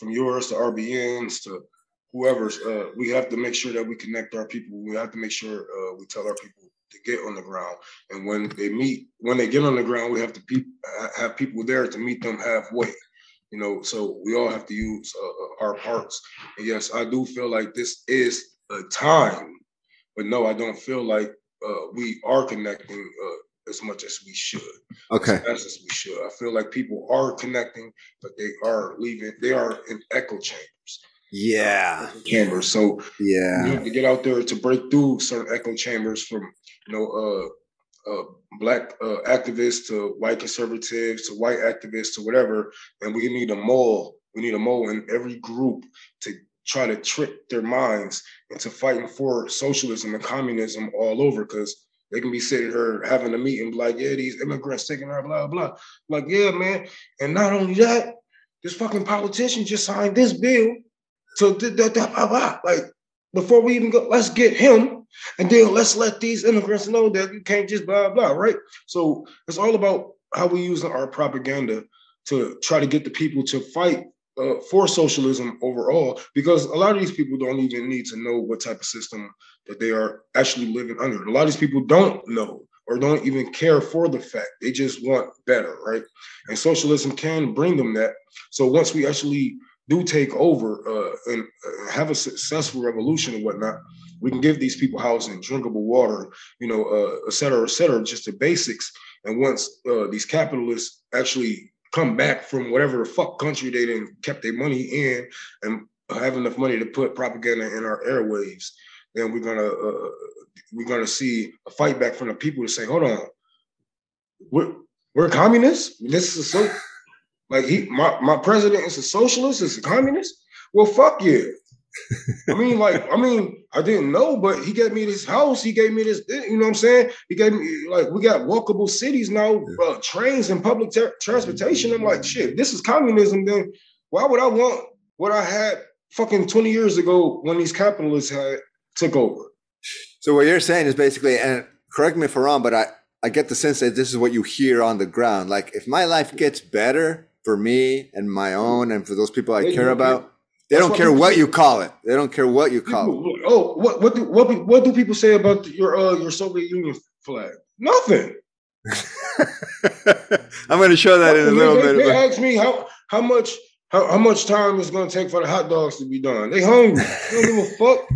from yours to RBNs to whoever's, uh, we have to make sure that we connect our people. We have to make sure uh, we tell our people to get on the ground. And when they meet, when they get on the ground, we have to pe- have people there to meet them halfway. You know, so we all have to use uh, our parts. And yes, I do feel like this is a time, but no, I don't feel like uh, we are connecting uh, as much as we should, Okay. as fast as we should. I feel like people are connecting, but they are leaving. They are in echo chambers. Yeah. Chambers. So you Yeah. have to get out there to break through certain echo chambers from you know uh, uh, black uh, activists to white conservatives to white activists to whatever, and we need a mole. We need a mole in every group to try to trick their minds into fighting for socialism and communism all over because they can be sitting here having a meeting like, yeah, these immigrants taking our blah blah. Like, yeah, man. And not only that, this fucking politician just signed this bill. So th- th- th- blah, blah. like before we even go, let's get him, and then let's let these immigrants know that you can't just blah blah, right? So it's all about how we use our propaganda to try to get the people to fight uh, for socialism overall, because a lot of these people don't even need to know what type of system that they are actually living under. A lot of these people don't know or don't even care for the fact. They just want better, right? And socialism can bring them that. So once we actually do take over uh, and uh, have a successful revolution and whatnot, we can give these people housing, drinkable water, you know, uh, et cetera, et cetera, just the basics. And once uh, these capitalists actually come back from whatever the fuck country they didn't kept their money in and have enough money to put propaganda in our airwaves, then we're gonna uh, we're gonna see a fight back from the people to say, hold on, we're we're communists. This is so like he my, my president is a socialist, is a communist. Well, fuck yeah. I mean, like, I mean, I didn't know, but he gave me this house. He gave me this, you know what I'm saying? He gave me, like, we got walkable cities now, uh, trains and public ter- transportation. I'm like, shit, this is communism. Then why would I want what I had fucking 20 years ago when these capitalists had took over? So what you're saying is basically, and correct me if I'm wrong, but I, I get the sense that this is what you hear on the ground. Like if my life gets better for me and my own and for those people I care about, they don't care what you call it. They don't care what you call people, it. Oh, what what do what, what do people say about your uh your Soviet Union flag? Nothing. I'm going to show that in a little they, bit. They ask me how how much how, how much time it's going to take for the hot dogs to be done. They hungry. they don't give a fuck.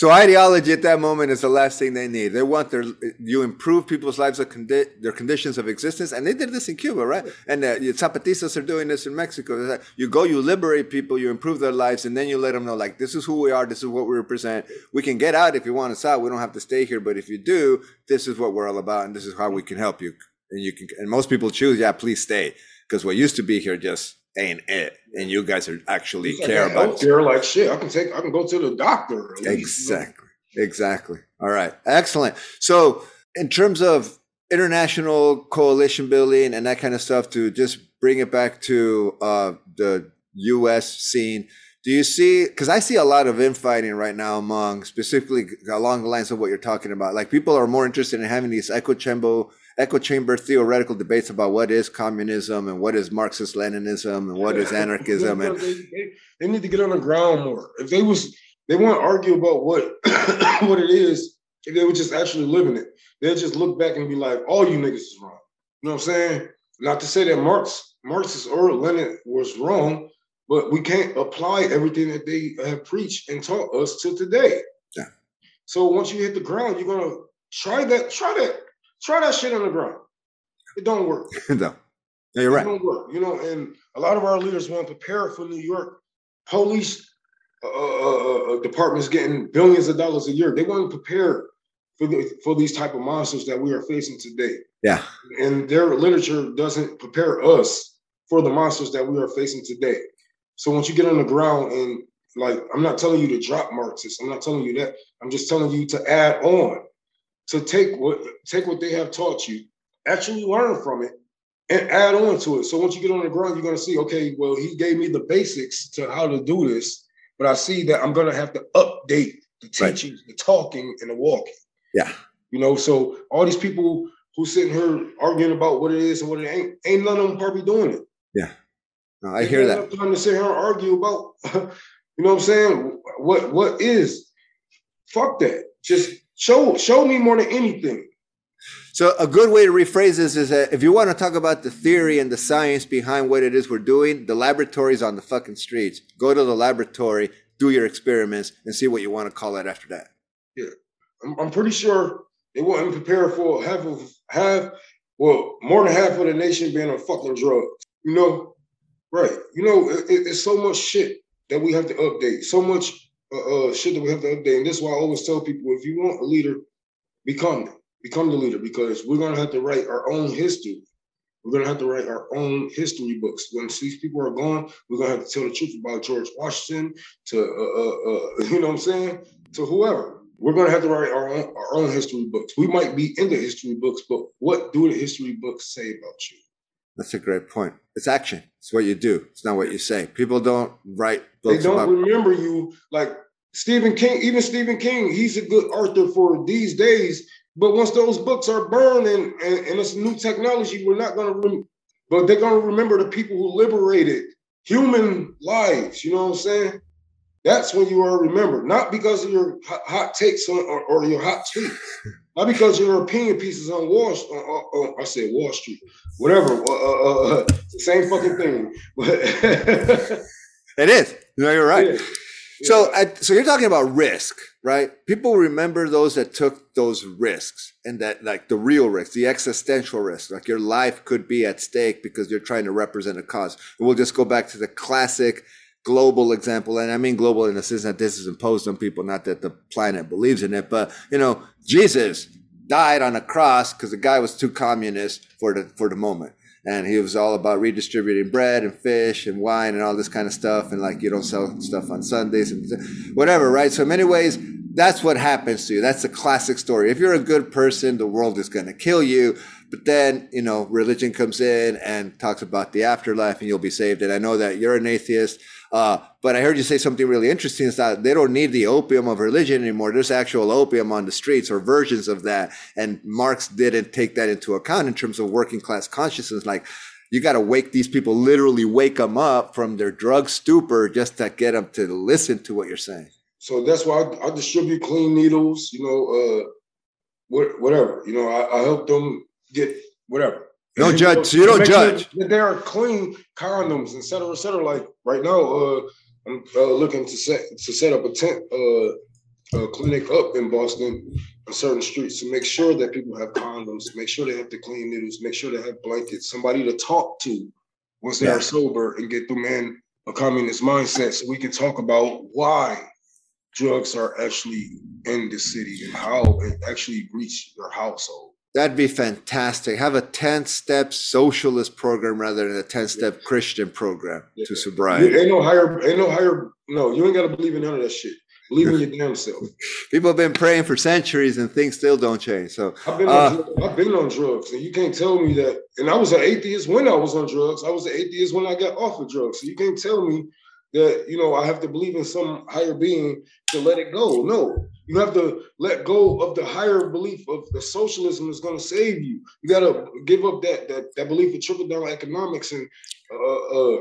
So ideology at that moment is the last thing they need. They want their you improve people's lives, of condi- their conditions of existence, and they did this in Cuba, right? And uh, Zapatistas are doing this in Mexico. You go, you liberate people, you improve their lives, and then you let them know, like, this is who we are, this is what we represent. We can get out if you want us out. We don't have to stay here, but if you do, this is what we're all about, and this is how we can help you. And you can, and most people choose, yeah, please stay, because what used to be here just ain't it, and you guys are actually Like, care about. care like shit. I can take. I can go to the doctor. Exactly. Exactly. All right. Excellent. So, in terms of international coalition building and that kind of stuff, to just bring it back to uh, the U.S. scene, do you see? Because I see a lot of infighting right now among specifically along the lines of what you're talking about. Like people are more interested in having these echo chamber, echo chamber theoretical debates about what is communism and what is Marxist Leninism and what is anarchism and they, they, they need to get on the ground more. If they was they want to argue about what what it is, if they were just actually living it, they'll just look back and be like, all you niggas is wrong. You know what I'm saying? Not to say that Marx, Marxist or Lenin was wrong, but we can't apply everything that they have preached and taught us to today. Yeah. So once you hit the ground, you're gonna try that, try that, try that shit on the ground. It don't work. no. No, you're right. It don't work. You know, and a lot of our leaders want to prepare for New York. Police uh, uh, uh, departments getting billions of dollars a year. They want to prepare for the, for these type of monsters that we are facing today. Yeah. And their literature doesn't prepare us for the monsters that we are facing today. So once you get on the ground and like, I'm not telling you to drop Marxists. I'm not telling you that. I'm just telling you to add on, to take what take what they have taught you, actually learn from it, and add on to it. So once you get on the ground, you're gonna see, okay, well, he gave me the basics to how to do this, but I see that I'm gonna have to update the Right. teaching, the talking, and the walking. Yeah. You know, so all these people who sitting here arguing about what it is and what it ain't, ain't none of them probably doing it. No, I They hear that. Time to sit here and argue about, you know what I'm saying? What what is? Fuck that. Just show show me more than anything. So a good way to rephrase this is that if you want to talk about the theory and the science behind what it is we're doing, the laboratory's on the fucking streets. Go to the laboratory, do your experiments, and see what you want to call it after that. I'm, I'm pretty sure they wasn't prepared for half of half, well, more than half of the nation being on fucking drugs. You know, right? You know, it- it's so much shit that we have to update. So much uh, uh, shit that we have to update. And this is why I always tell people: if you want a leader, become. Become the leader because we're gonna have to write our own history. We're gonna have to write our own history books. Once these people are gone, we're gonna have to tell the truth about George Washington to uh, uh, uh, you know what I'm saying to whoever. We're gonna have to write our own our own history books. We might be in the history books, but what do the history books say about you? That's a great point. It's action. It's what you do. It's not what you say. People don't write They don't about. remember you like Stephen King, even Stephen King, he's a good author for these days. But once those books are burned and, and, and it's new technology, we're not going to, rem- but they're going to remember the people who liberated human lives. You know what I'm saying? That's when you are remembered, not because of your hot, takes on, or, or, your hot tweets, not because your opinion pieces on Wall. Uh, uh, I said Wall Street, whatever. Uh, uh, uh same fucking thing. it is. No, you're right. Yeah. So, I, so you're talking about risk, right? People remember those that took those risks, and that like the real risk, the existential risk, like your life could be at stake because you're trying to represent a cause. And we'll just go back to the classic global example, and I mean global in the sense that this is imposed on people, not that the planet believes in it, but you know, Jesus died on a cross because the guy was too communist for the for the moment. And he was all about redistributing bread and fish and wine and all this kind of stuff. And like, you don't sell stuff on Sundays and whatever, right? So, in many ways, that's what happens to you. That's a classic story. If you're a good person, the world is going to kill you. But then, you know, religion comes in and talks about the afterlife and you'll be saved. And I know that you're an atheist. Uh, but I heard you say something really interesting is that they don't need the opium of religion anymore. There's actual opium on the streets or versions of that. And Marx didn't take that into account in terms of working class consciousness. Like, you got to wake these people, literally wake them up from their drug stupor just to get them to listen to what you're saying. So that's why I, I distribute clean needles, you know, uh, whatever. You know, I, I help them get whatever. Don't judge. So you don't judge. Sure there are clean condoms, et cetera, et cetera. Like right now, uh, I'm uh, looking to set to set up a tent uh, a clinic up in Boston on certain streets to make sure that people have condoms, make sure they have the clean needles, make sure they have blankets, somebody to talk to once they yeah. are sober, and get them in a communist mindset, so we can talk about why drugs are actually in the city and how it actually reach your household. That'd be fantastic. Have a 10 step socialist program rather than a 10 step yeah. Christian program yeah. to sobriety. Ain't no higher, ain't no higher, no, you ain't got to believe in none of that shit. Believe in your damn self. People have been praying for centuries and things still don't change. So I've been, uh, on, I've been on drugs and you can't tell me that. And I was an atheist when I was on drugs. I was an atheist when I got off of drugs. So you can't tell me that, you know, I have to believe in some higher being to let it go. No, you have to let go of the higher belief of the socialism is going to save you. You got to give up that that that belief of trickle down economics and uh, uh,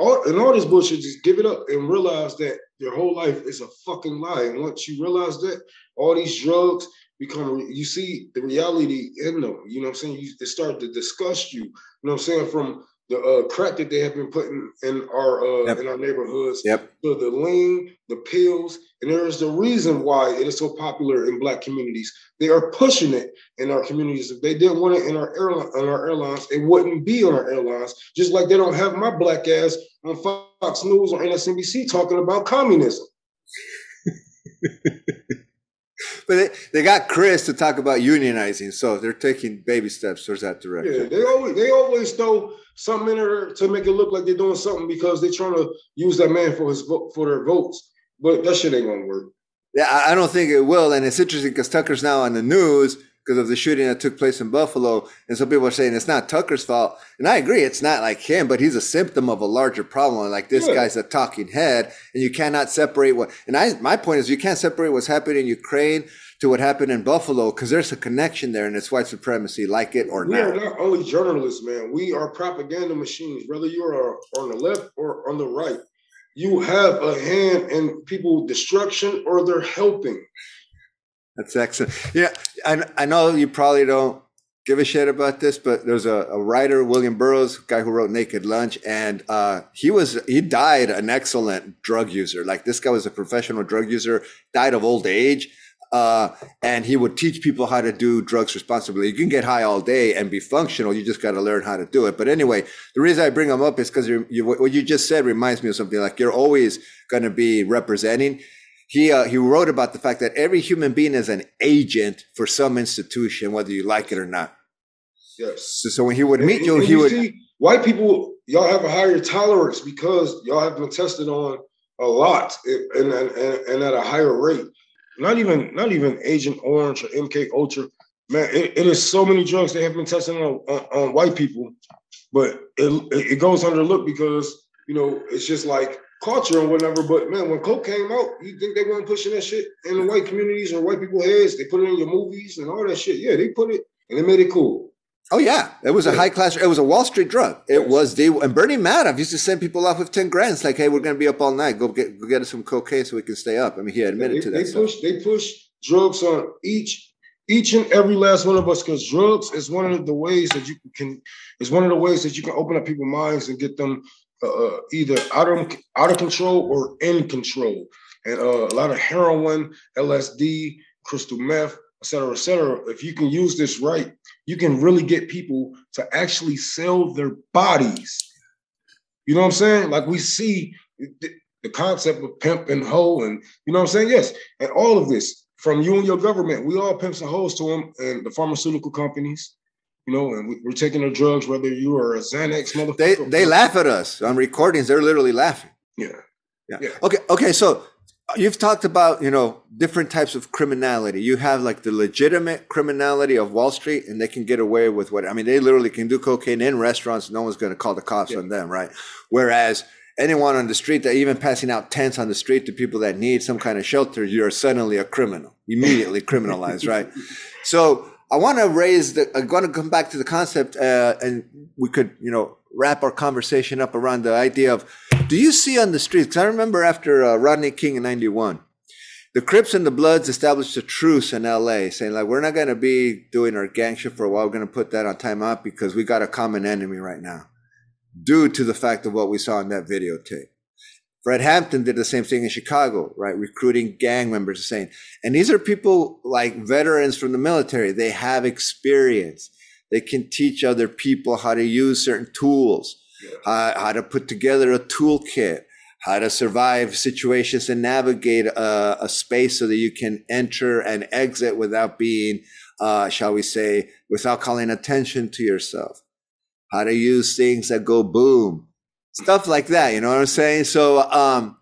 all, and all this bullshit. Just give it up and realize that your whole life is a fucking lie. And once you realize that, all these drugs become you see the reality in them. You know what I'm saying? You, they start to disgust you. You know what I'm saying? From the uh, crack that they have been putting in our uh, yep. in our neighborhoods. Yep. So the lean, the pills, and there is the reason why it is so popular in Black communities. They are pushing it in our communities. If they didn't want it in our airline on our airlines, it wouldn't be on our airlines. Just like they don't have my black ass on Fox News or MSNBC talking about communism. but they, they got Chris to talk about unionizing, so they're taking baby steps towards that direction. Yeah, they always they always throw something in there to make it look like they're doing something because they're trying to use that man for his vote for their votes. But that shit ain't gonna work. Yeah, I don't think it will. And it's interesting because Tucker's now on the news because of the shooting that took place in Buffalo. And some people are saying it's not Tucker's fault. And I agree, it's not like him, but he's a symptom of a larger problem. Like this yeah. guy's a talking head, and you cannot separate what. And I, my point is, you can't separate what's happening in Ukraine to what happened in Buffalo because there's a connection there, and it's white supremacy, like it or we not. We are not only journalists, man. We are propaganda machines, whether you are on the left or on the right. You have a hand in people destruction or they're helping. That's excellent. Yeah, I, I know you probably don't give a shit about this, but there's a, a writer, William Burroughs, guy who wrote Naked Lunch, and uh, he was he died an excellent drug user. Like this guy was a professional drug user, died of old age. Uh, and he would teach people how to do drugs responsibly. You can get high all day and be functional. You just got to learn how to do it. But anyway, the reason I bring him up is because you, what you just said reminds me of something like you're always going to be representing he uh, he wrote about the fact that every human being is an agent for some institution, whether you like it or not. Yes. So, so when he would meet and, you, and he you would. See, white people, y'all have a higher tolerance because y'all have been tested on a lot and, and, and at a higher rate. Not even not even Agent Orange or MK Ultra. Man, it, it is so many drugs they have been testing on, on, on white people, but it, it goes under look because you know it's just like culture and whatever. But man, when coke came out, you think they weren't pushing that shit in the white communities or white people heads? They put it in your movies and all that shit. Yeah, they put it and they made it cool. Oh yeah, it was a high class. It was a Wall Street drug. It was the and Bernie Madoff used to send people off with ten grand. It's like, hey, we're going to be up all night. Go get go get us some cocaine so we can stay up. I mean, he admitted they, to that. They push they push drugs on each each and every last one of us because drugs is one of the ways that you can is one of the ways that you can open up people's minds and get them uh, uh, either out of out of control or in control. And uh, a lot of heroin, LSD, crystal meth, et cetera, et cetera. If you can use this right, you can really get people to actually sell their bodies. You know what I'm saying? Like we see the, the concept of pimp and hoe, and you know what I'm saying? Yes, and all of this from you and your government, we all pimps and hoes to them, and the pharmaceutical companies, you know, and we, are taking their drugs, whether you are a Xanax motherfucker. They they laugh at us on recordings. They're literally laughing. Yeah. yeah. Yeah. Okay. Okay. So uh, you've talked about you know different types of criminality. You have like the legitimate criminality of Wall Street, and they can get away with what I mean. They literally can do cocaine in restaurants. No one's going to call the cops yeah. on them, right? Whereas anyone on the street that even passing out tents on the street to people that need some kind of shelter, you're suddenly a criminal, immediately criminalized, right? So I want to raise the, I'm going to come back to the concept, uh, and we could, you know, wrap our conversation up around the idea of, do you see on the streets? Because I remember after uh, Rodney King in 91, the Crips and the Bloods established a truce in LA saying like, we're not going to be doing our gang shit for a while. We're going to put that on timeout because we got a common enemy right now due to the fact of what we saw in that videotape. Fred Hampton did the same thing in Chicago, right? Recruiting gang members, saying, and these are people like veterans from the military. They have experience. They can teach other people how to use certain tools, how, how to put together a toolkit, how to survive situations and navigate a, a space so that you can enter and exit without being, uh, shall we say, without calling attention to yourself how to use things that go boom, stuff like that. You know what I'm saying? So, um,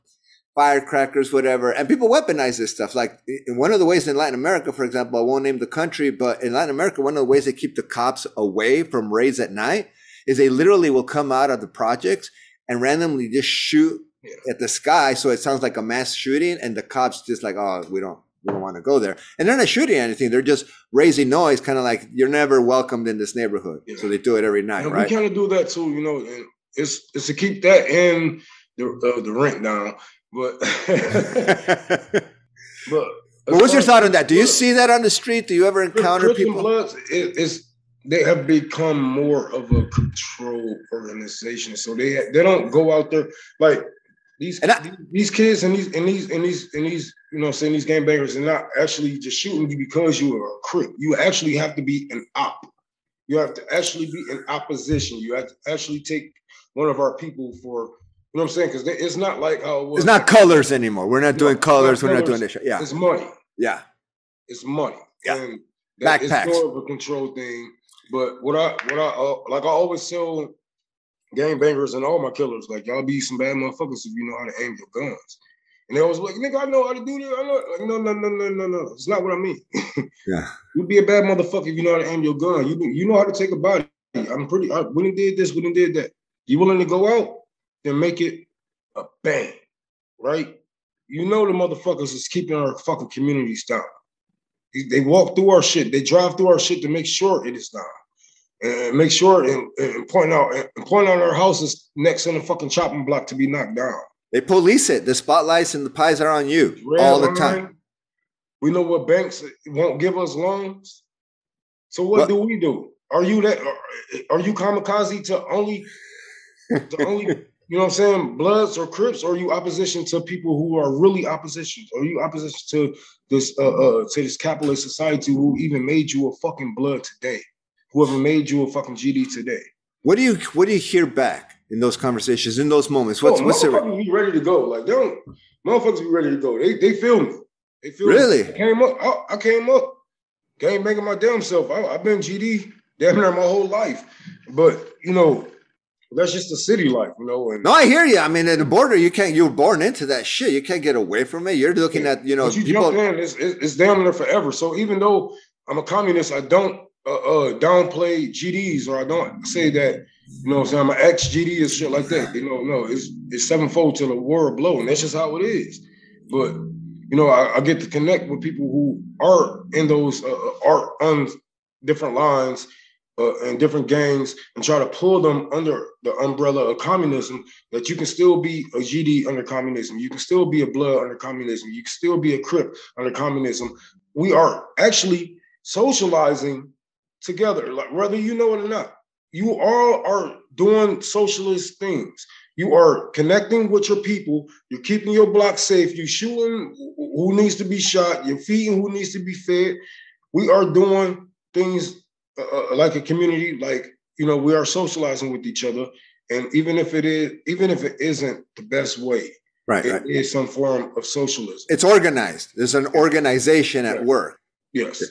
firecrackers, whatever. And people weaponize this stuff. Like one of the ways in Latin America, for example, I won't name the country, but in Latin America, one of the ways they keep the cops away from raids at night is they literally will come out of the projects and randomly just shoot at the sky. So it sounds like a mass shooting and the cops just like, oh, we don't, we don't want to go there. And they're not shooting anything. They're just raising noise, kind of like you're never welcomed in this neighborhood. Yeah. So they do it every night, right? We kind of do that too, you know. It's it's to keep that in the uh, the rent down, but but. Well, what's your thought on that? Do you see that on the street? Do you ever encounter people? Bloods, it, it's they have become more of a control organization, so they they don't go out there like these I, these kids and these and these and these and these you know saying these gangbangers are not actually just shooting you because you are a crip. You actually have to be an op. You have to actually be in opposition. You have to actually take one of our people for you know what I'm saying? Because it's not like how it was. It's not colors anymore. We're not doing colors. Not we're not doing this. Yeah, it's money. Yeah, it's money. Yeah, and that, Backpacks. It's more of a control thing. But what I what I uh, like I always tell gangbangers and all my killers. Like y'all be some bad motherfuckers if you know how to aim your guns. And they always like, nigga, I know how to do this. I know. Like, no, no, no, no, no, no. It's not what I mean. yeah. You be a bad motherfucker if you know how to aim your gun. You you know how to take a body. I'm pretty. I, we did this. Done did that. You willing to go out? Then make it a bang, right? You know the motherfuckers is keeping our fucking communities down. They walk through our shit. They drive through our shit to make sure it is down and make sure and, and point out and point out our houses next in the fucking chopping block to be knocked down. They police it. The spotlights and the pies are on you all the time. We know what banks won't give us loans. So what, what? do we do? Are you that? Are, are you kamikaze to only to only you know what I'm saying Bloods or Crips? Or are you opposition to people who are really opposition? Are you opposition to this uh, uh to this capitalist society who even made you a fucking blood today? whoever made you a fucking GD today. What do you what do you hear back in those conversations, in those moments? What's oh, what's the be ready to go? Like they don't motherfuckers be ready to go. They they feel me. They feel really. Me. I came up. I, I came up. Came making my damn self. I, have been GD damn near my whole life, but you know. That's just the city life, you know. And no, I hear you. I mean, at the border, you can't. You're born into that shit. You can't get away from it. You're looking yeah. at, you know, you people. Jump in, it's, it's, it's damn near forever. So even though I'm a communist, I don't uh, uh, downplay GDs or I don't say that, you know I'm saying, I'm an ex GD and shit like that. You know, no, it's it's sevenfold till the war blow, and that's just how it is. But you know, I, I get to connect with people who are in those uh, uh are on different lines uh, and different gangs and try to pull them under the umbrella of communism that you can still be a GD under communism. You can still be a blood under communism. You can still be a Crip under communism. We are actually socializing together, like whether you know it or not. You all are doing socialist things. You are connecting with your people. You're keeping your block safe. You're shooting who needs to be shot. You're feeding who needs to be fed. We are doing things uh, like a community. Like you know, we are socializing with each other. And even if it is, even if it isn't the best way, right, it right. is some form of socialism. It's organized. There's an organization at work. Yes.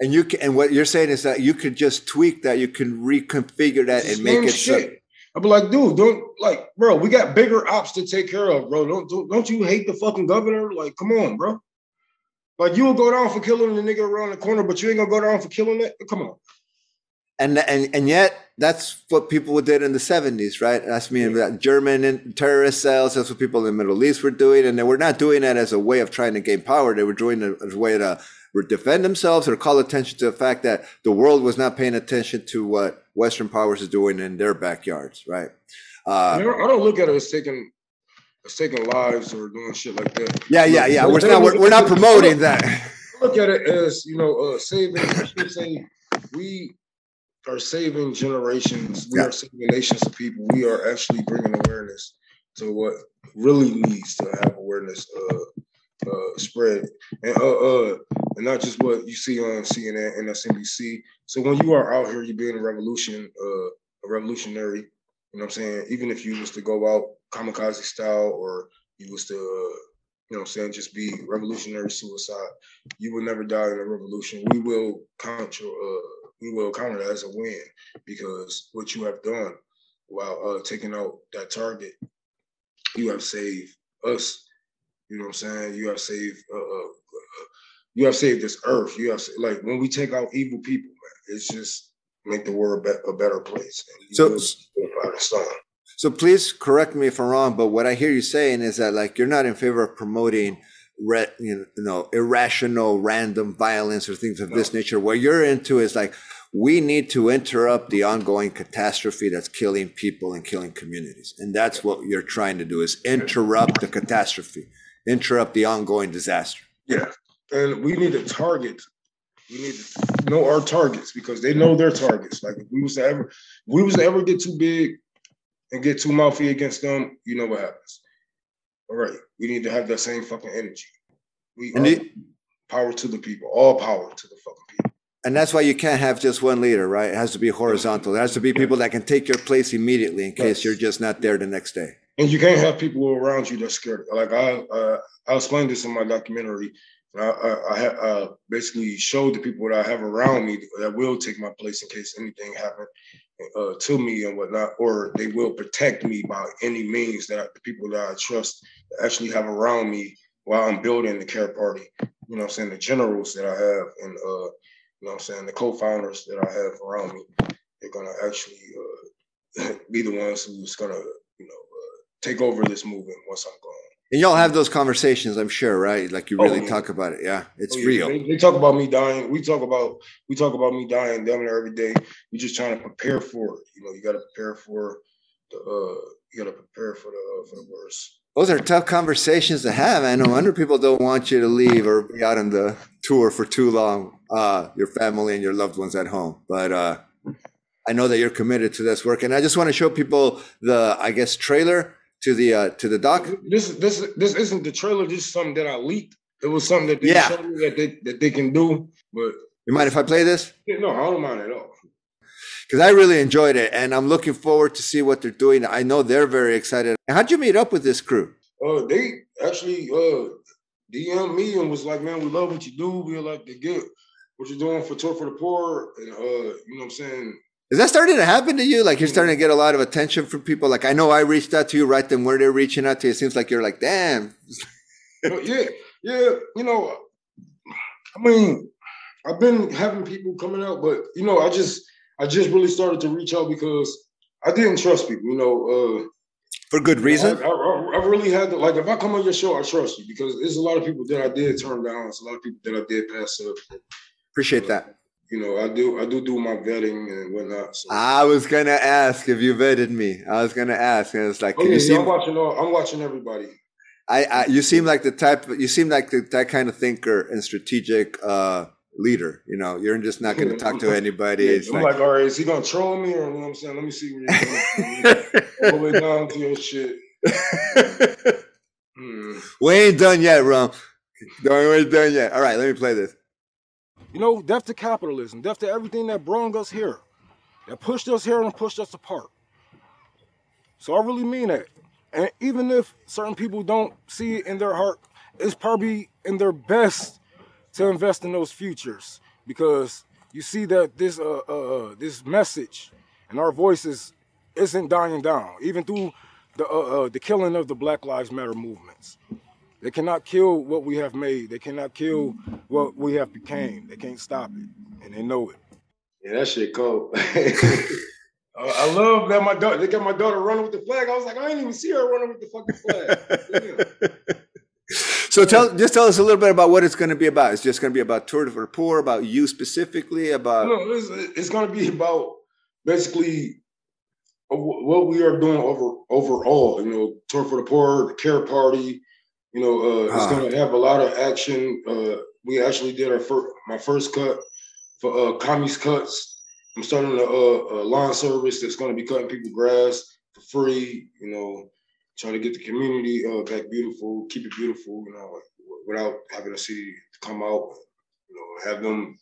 And you can, and what you're saying is that you could just tweak that, you can reconfigure that and make it shit. so. I'd be like, dude, don't like, bro. We got bigger ops to take care of, bro. Don't don't, don't you hate the fucking governor? Like, come on, bro. Like, you will go down for killing the nigga around the corner, but you ain't gonna go down for killing it. Come on. And and and yet that's what people did in the 70s, right? That's mean that German terrorist cells. That's what people in the Middle East were doing, and they were not doing that as a way of trying to gain power. They were doing it as a way to defend themselves or call attention to the fact that the world was not paying attention to what Western powers is doing in their backyards, right? Uh, I don't look at it as taking as taking lives or doing shit like that. Yeah, yeah, yeah. We're not we're, we're not promoting that. Look at it as you know, uh, saving. I should say we are saving generations. We yeah. are saving nations of people. We are actually bringing awareness to what really needs to have awareness uh, uh, spread, and uh, uh, and not just what you see on CNN and SNBC. So when you are out here, you're being a revolution, uh, a revolutionary. You know what I'm saying? Even if you was to go out kamikaze style, or you was to, uh, you know what I'm saying, just be revolutionary suicide, you will never die in a revolution. We will count your, uh, we will count it as a win because what you have done while uh, taking out that target, you have saved us you know what I'm saying? You have saved. Uh, uh, you have saved this earth. You have like when we take out evil people, man, it's just make the world a better place. so, so please correct me if I'm wrong, but what I hear you saying is that like you're not in favor of promoting re, you know irrational random violence or things of no. this nature. What you're into is like we need to interrupt the ongoing catastrophe that's killing people and killing communities, and that's what you're trying to do is interrupt the catastrophe interrupt the ongoing disaster. Yeah. And we need to target, we need to know our targets because they know their targets. Like if we was to ever if we was to ever get too big and get too mouthy against them, you know what happens. All right. We need to have that same fucking energy. We are power to the people, all power to the fucking people. And that's why you can't have just one leader, right? It has to be horizontal. There has to be people that can take your place immediately in case yes. you're just not there the next day and you can't have people around you that's scared. Like I, uh, I explained this in my documentary. I, I, I uh, basically showed the people that I have around me that will take my place in case anything happens uh, to me and whatnot, or they will protect me by any means that the people that I trust actually have around me while I'm building the care party. You know I'm saying? The generals that I have and, uh, you know I'm saying? The co-founders that I have around me, they're to actually uh, be the ones who's to you know, uh, take over this movement once I'm gone. And y'all have those conversations, I'm sure, right? Like you really oh, yeah. talk about it. Yeah, it's oh, yeah. real. They, they, talk about me dying. We talk about we talk about me dying down there every day. We just trying to prepare for it. You know, you got to prepare for the. uh You got to prepare for the uh, for the worst. Those are tough conversations to have. I know wonder people don't want you to leave or be out on the tour for too long. Uh, your family and your loved ones at home, but uh, I know that you're committed to this work, and I just want to show people the, I guess, trailer to the uh, to the doc? This this this isn't the trailer. This is something that I leaked. It was something that they yeah. showed me that they that they can do. But you mind if I play this? no, I don't mind at all. Because I really enjoyed it, and I'm looking forward to see what they're doing. I know they're very excited. How'd you meet up with this crew? Uh, they actually uh DM me and was like, "Man, we love what you do. We like to get what you're doing for Tour for the Poor, and uh, you know what I'm saying." Is that starting to happen to you? Like you're starting to get a lot of attention from people. Like I know I reached out to you right then where they're reaching out to you. It seems like you're like, damn. yeah, yeah. You know, I mean, I've been having people coming out, but you know, I just I just really started to reach out because I didn't trust people. You know, uh, for good reason. I, I, I, really had to like if I come on your show, I trust you because there's a lot of people that I did turn down. It's a lot of people that I did pass up. Appreciate that. You know, I do I do do my vetting and whatnot. So. I was gonna ask if you vetted me. I was gonna ask, and it's like, oh, can yeah, you see? I'm watching. All, I'm watching everybody. I, I, you seem like the type. You seem like the, that kind of thinker and strategic uh, leader. You know, you're just not going to talk to anybody. Yeah, it's I'm like, like, all right, is he going to troll me or you know what I'm saying? Let me see where you're going. All the way down to your shit. Hmm. we ain't done yet, Rome. We ain't done yet. All right, let me play this. You know, death to capitalism, death to everything that brought us here, that pushed us here and pushed us apart. So I really mean that. And even if certain people don't see it in their heart, it's probably in their best to invest in those futures because you see that this uh, uh, uh this message and our voices isn't dying down, even through the uh, uh, the killing of the Black Lives Matter movements. They cannot kill what we have made. They cannot kill what we have became. They can't stop it, and they know it. Yeah, that shit cold. I love that my daughter. They got my daughter running with the flag. I was like, I didn't even see her running with the fucking flag. so tell, just tell us a little bit about what it's going to be about. It's just going to be about tour for the poor, about you specifically, about. No, it's, it's going to be about basically what we are doing over overall. You know, tour for the poor, the care party. You know, uh, it's uh-huh. going to have a lot of action. Uh, we actually did our first, my first cut for uh, commies cuts I'm starting a, a, lawn service that's going to be cutting people grass for free. You know, trying to get the community uh, back beautiful, keep it beautiful. You know, without having a city come out. You know, have them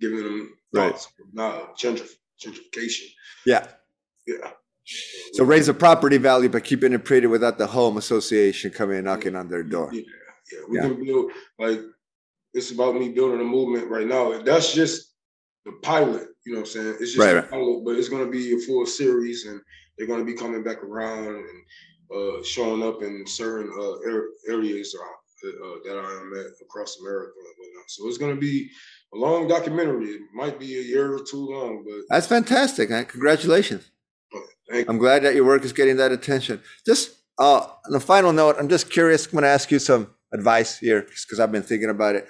giving them right, not gentrif- gentrification. Yeah, yeah. So raise the property value by keeping it pretty without the home association coming and knocking on their door. Yeah, yeah. We yeah. can build like it's about me building a movement right now. That's just the pilot. You know what I'm saying? It's just right, a pilot, but it's going to be a full series, and they're going to be coming back around and uh, showing up in certain uh, areas uh, uh, that I am at across America and whatnot. So it's going to be a long documentary. It might be a year or two long, but that's fantastic. Man. Congratulations. I'm glad that your work is getting that attention. Just uh, on a final note, I'm just curious. I'm going to ask you some advice here because I've been thinking about it.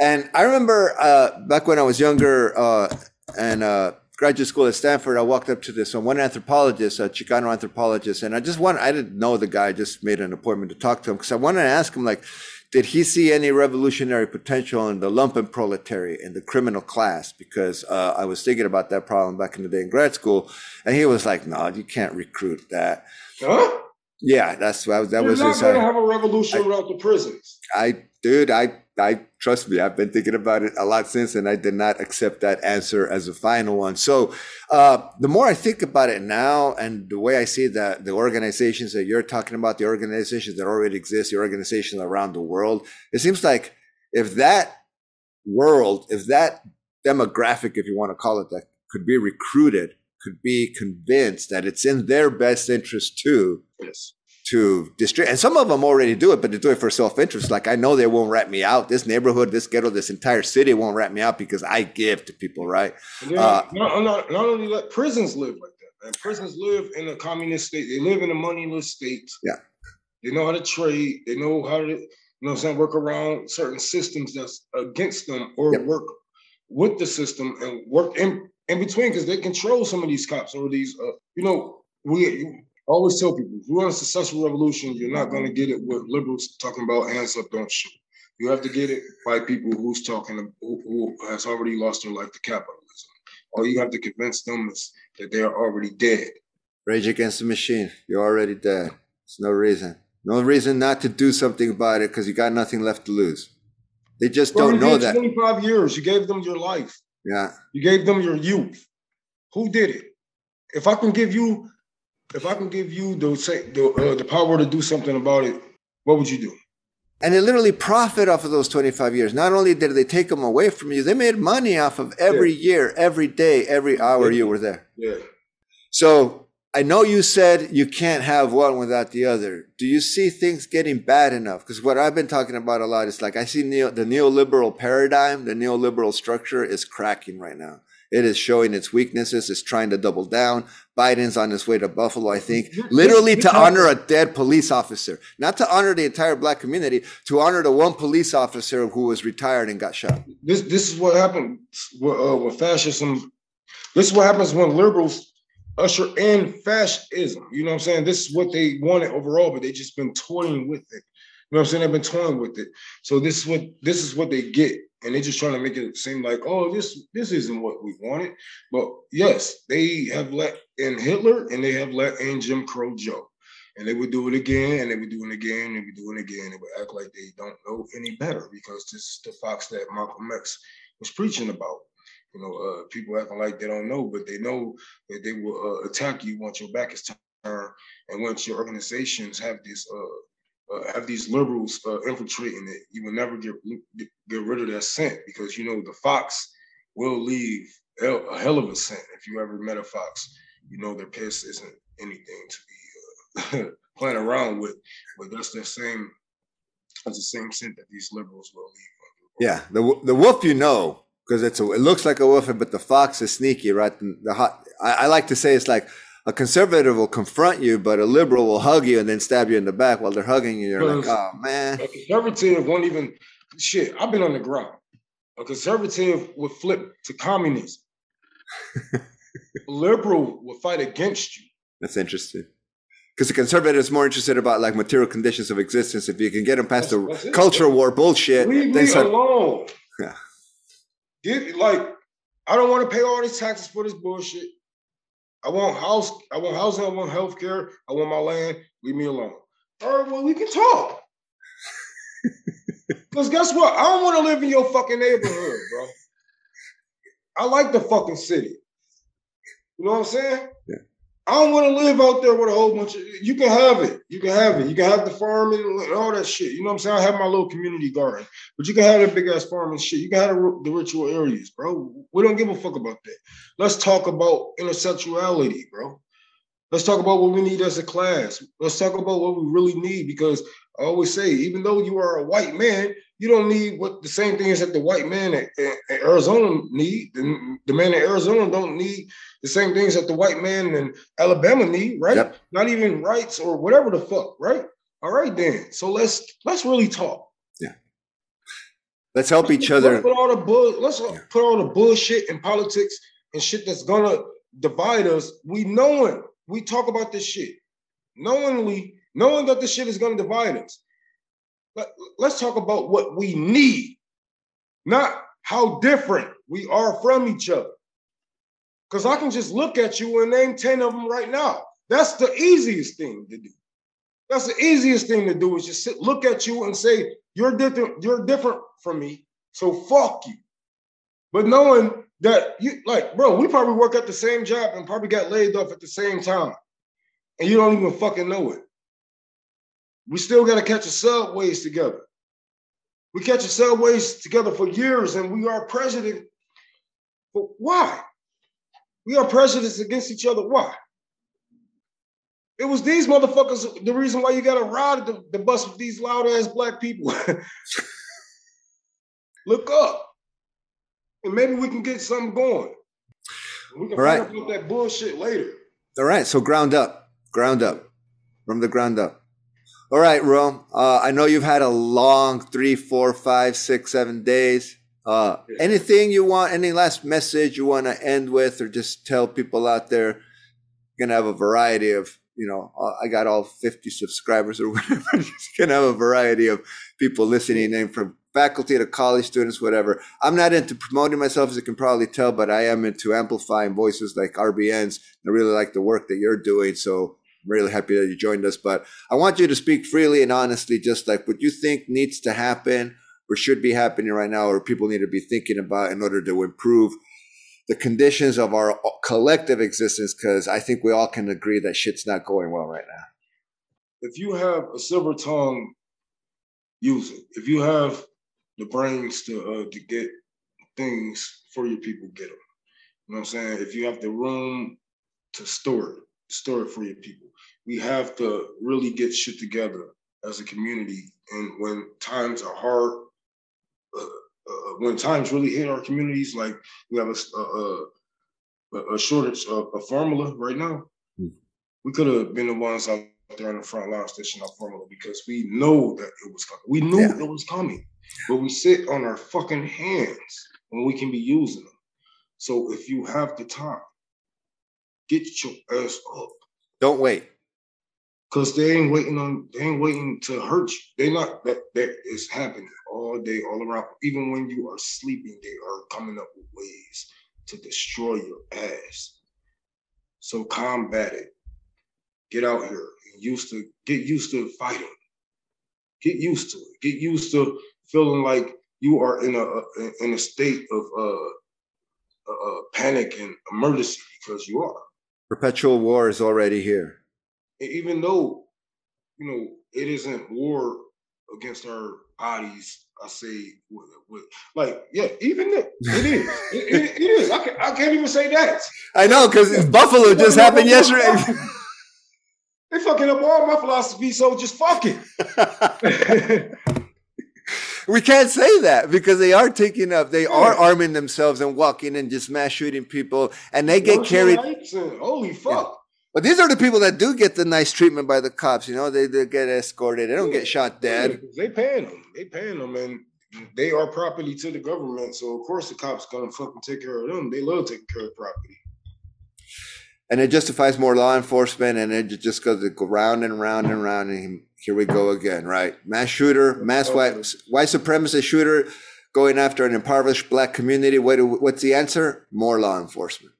And I remember uh, back when I was younger uh, and uh, graduate school at Stanford, I walked up to this one anthropologist, a Chicano anthropologist, and I just want I didn't know the guy, I just made an appointment to talk to him because I wanted to ask him like, did he see any revolutionary potential in the lumpen proletariat, in the criminal class? Because uh, I was thinking about that problem back in the day in grad school, and he was like, "No, you can't recruit that." Huh? Yeah, that's that was that You're was not his. going to have a revolution I, without the prisons. I, dude, I I trust me, I've been thinking about it a lot since, and I did not accept that answer as a final one. So, uh, the more I think about it now, and the way I see that the organizations that you're talking about, the organizations that already exist, the organizations around the world, it seems like if that world, if that demographic, if you want to call it that, could be recruited, could be convinced that it's in their best interest too. Yes to distribute. And some of them already do it, but they do it for self interest. Like I know they won't rat me out. This neighborhood, this ghetto, this entire city won't rat me out because I give to people, right? Uh, not, not, not, only let prisons live like that, man. Prisons live in a communist state. They live in a moneyless state. Yeah. They know how to trade. They know how to, you know I'm saying, work around certain systems that's against them or yep. work with the system and work in, in between because they control some of these cops or these, uh, you know, we I always tell people, if you want a successful revolution, you're not going to get it with liberals talking about hands up, don't shoot. You have to get it by people who's talking, who, who has already lost their life to capitalism. All you have to convince them is that they are already dead. Rage against the machine. You're already dead. There's no reason. No reason not to do something about it because you got nothing left to lose. They just don't know that. 25 years. You gave them your life. Yeah. You gave them your youth. Who did it? If I can give you if I can give you the the, uh, the power to do something about it, what would you do? And they literally profit off of those 25 years. Not only did they take them away from you, they made money off of every yeah. year, every day, every hour yeah. you were there. Yeah. So I know you said you can't have one without the other. Do you see things getting bad enough? Because what I've been talking about a lot is like I see neo, the neoliberal paradigm, the neoliberal structure is cracking right now. It is showing its weaknesses. It's trying to double down. Biden's on his way to Buffalo, I think, literally to honor a dead police officer, not to honor the entire black community, to honor the one police officer who was retired and got shot. This this is what happened with, uh, with fascism. This is what happens when liberals usher in fascism. You know what I'm saying? This is what they wanted overall, but they just been toying with it. You know what I'm saying? They've been toying with it. So this is what this is what they get and they're just trying to make it seem like, oh, this this isn't what we wanted. But yes, they have let in Hitler and they have let in Jim Crow Joe. And they would do it again, and they would do it again, and they would do it again. They would act like they don't know any better because this is the Fox that Malcolm X was preaching about. You know, uh, people acting like they don't know, but they know that they will uh, attack you once your back is turned, and once your organizations have this uh, uh, have these liberals uh, infiltrating it, you will never get, get, rid of that scent because you know the fox will leave a hell of a scent. If you ever met a fox, you know their piss isn't anything to be uh, playing around with. But that's the same. That's the same scent that these liberals will leave. Yeah, the the wolf you know because it's a, it looks like a wolf, but the fox is sneaky, right? The hot. I, I like to say it's like a conservative will confront you, but a liberal will hug you and then stab you in the back while they're hugging you. You're like, oh man. A conservative won't even shit. I've been on the ground. A conservative would flip to communism. a liberal will fight against you. That's interesting. Because the conservative is more interested about like material conditions of existence. If you can get them past that's, the that's culture war bullshit, leave me start... alone. Yeah. Get like, I don't want to pay all these taxes for this bullshit. I want house, I want housing, I want health care, I want my land. Leave me alone. All right, well, we can talk. Because guess what? I don't want to live in your fucking neighborhood, bro. I like the fucking city. You know what I'm saying? I don't want to live out there with a whole bunch of. You can have it. You can have it. You can have the farm and all that shit. You know what I'm saying? I have my little community garden, but you can have that big ass farm and shit. You can have the ritual areas, bro. We don't give a fuck about that. Let's talk about intersexuality, bro. Let's talk about what we need as a class. Let's talk about what we really need because I always say, even though you are a white man, you don't need what the same things that the white man in, Arizona need. The, the, man in Arizona don't need the same things that the white man in Alabama need, right? Yep. Not even rights or whatever the fuck, right? All right, then. So let's let's really talk. Yeah. Let's help each other. Let's put all the bull, let's yeah. put all the bullshit in politics and shit that's gonna divide us. We knowing we talk about this shit knowingly, knowing that this shit is gonna divide us. Let, let's talk about what we need, not how different we are from each other. Because I can just look at you and name 10 of them right now. That's the easiest thing to do. That's the easiest thing to do is just sit, look at you and say, you're different, you're different from me. So fuck you. But knowing that you like, bro, we probably work at the same job and probably got laid off at the same time. And you don't even fucking know it. We still got to catch a subways together. We catch a subways together for years, and we are president. But why? We are prejudiced against each other. Why? It was these motherfuckers the reason why you got to ride the, the bus with these loud ass black people. Look up, and maybe we can get something going. We can All right. find out that bullshit later. All right, so ground up, ground up, from the ground up. All right, Ro. Uh, I know you've had a long three, four, five, six, seven days. Uh, anything you want, any last message you want to end with, or just tell people out there, gonna have a variety of, you know, uh, I got all 50 subscribers or whatever. you're gonna have a variety of people listening in from faculty to college students, whatever. I'm not into promoting myself, as you can probably tell, but I am into amplifying voices like RBN's. I really like the work that you're doing. So really happy that you joined us. But I want you to speak freely and honestly, just like what you think needs to happen or should be happening right now, or people need to be thinking about in order to improve the conditions of our collective existence. Because I think we all can agree that shit's not going well right now. If you have a silver tongue, use it. If you have the brains to uh, to get things for your people, get them. You know what I'm saying? If you have the room to store it, store it for your people. We have to really get shit together as a community. And when times are hard, uh, uh, when times really hit our communities, like we have a, a, a shortage of a formula right now, mm. we could have been the ones out there on the front line stitching up formula because we know that it was coming. We knew yeah. it was coming, but we sit on our fucking hands when we can be using them. So if you have the time, get your ass up. Don't wait. Cause they ain't waiting on they ain't waiting to hurt you. They not that that is happening all day, all around. Even when you are sleeping, they are coming up with ways to destroy your ass. So combat it. Get out here. Get used to get used to fighting. Get used to it. Get used to feeling like you are in a in a state of uh, uh, panic and emergency because you are. Perpetual war is already here even though you know it isn't war against our bodies, I say with, with like yeah, even it, it is. It, it, it is. I, can, I can't even say that. I know because Buffalo just happened yesterday. they fucking up all my philosophy, so just fuck it. we can't say that because they are taking up, they yeah. are arming themselves and walking and just mass shooting people, and they get carried. Holy fuck! But these are the people that do get the nice treatment by the cops. You know, they, they get escorted. They don't yeah. get shot dead. They paying them. They paying them, and they are property to the government. So of course the cops gonna fucking take care of them. They love taking care of property. And it justifies more law enforcement, and it just goes to go round and round and round, and here we go again, right? Mass shooter, mass white white supremacist shooter, going after an impoverished black community. What what's the answer? More law enforcement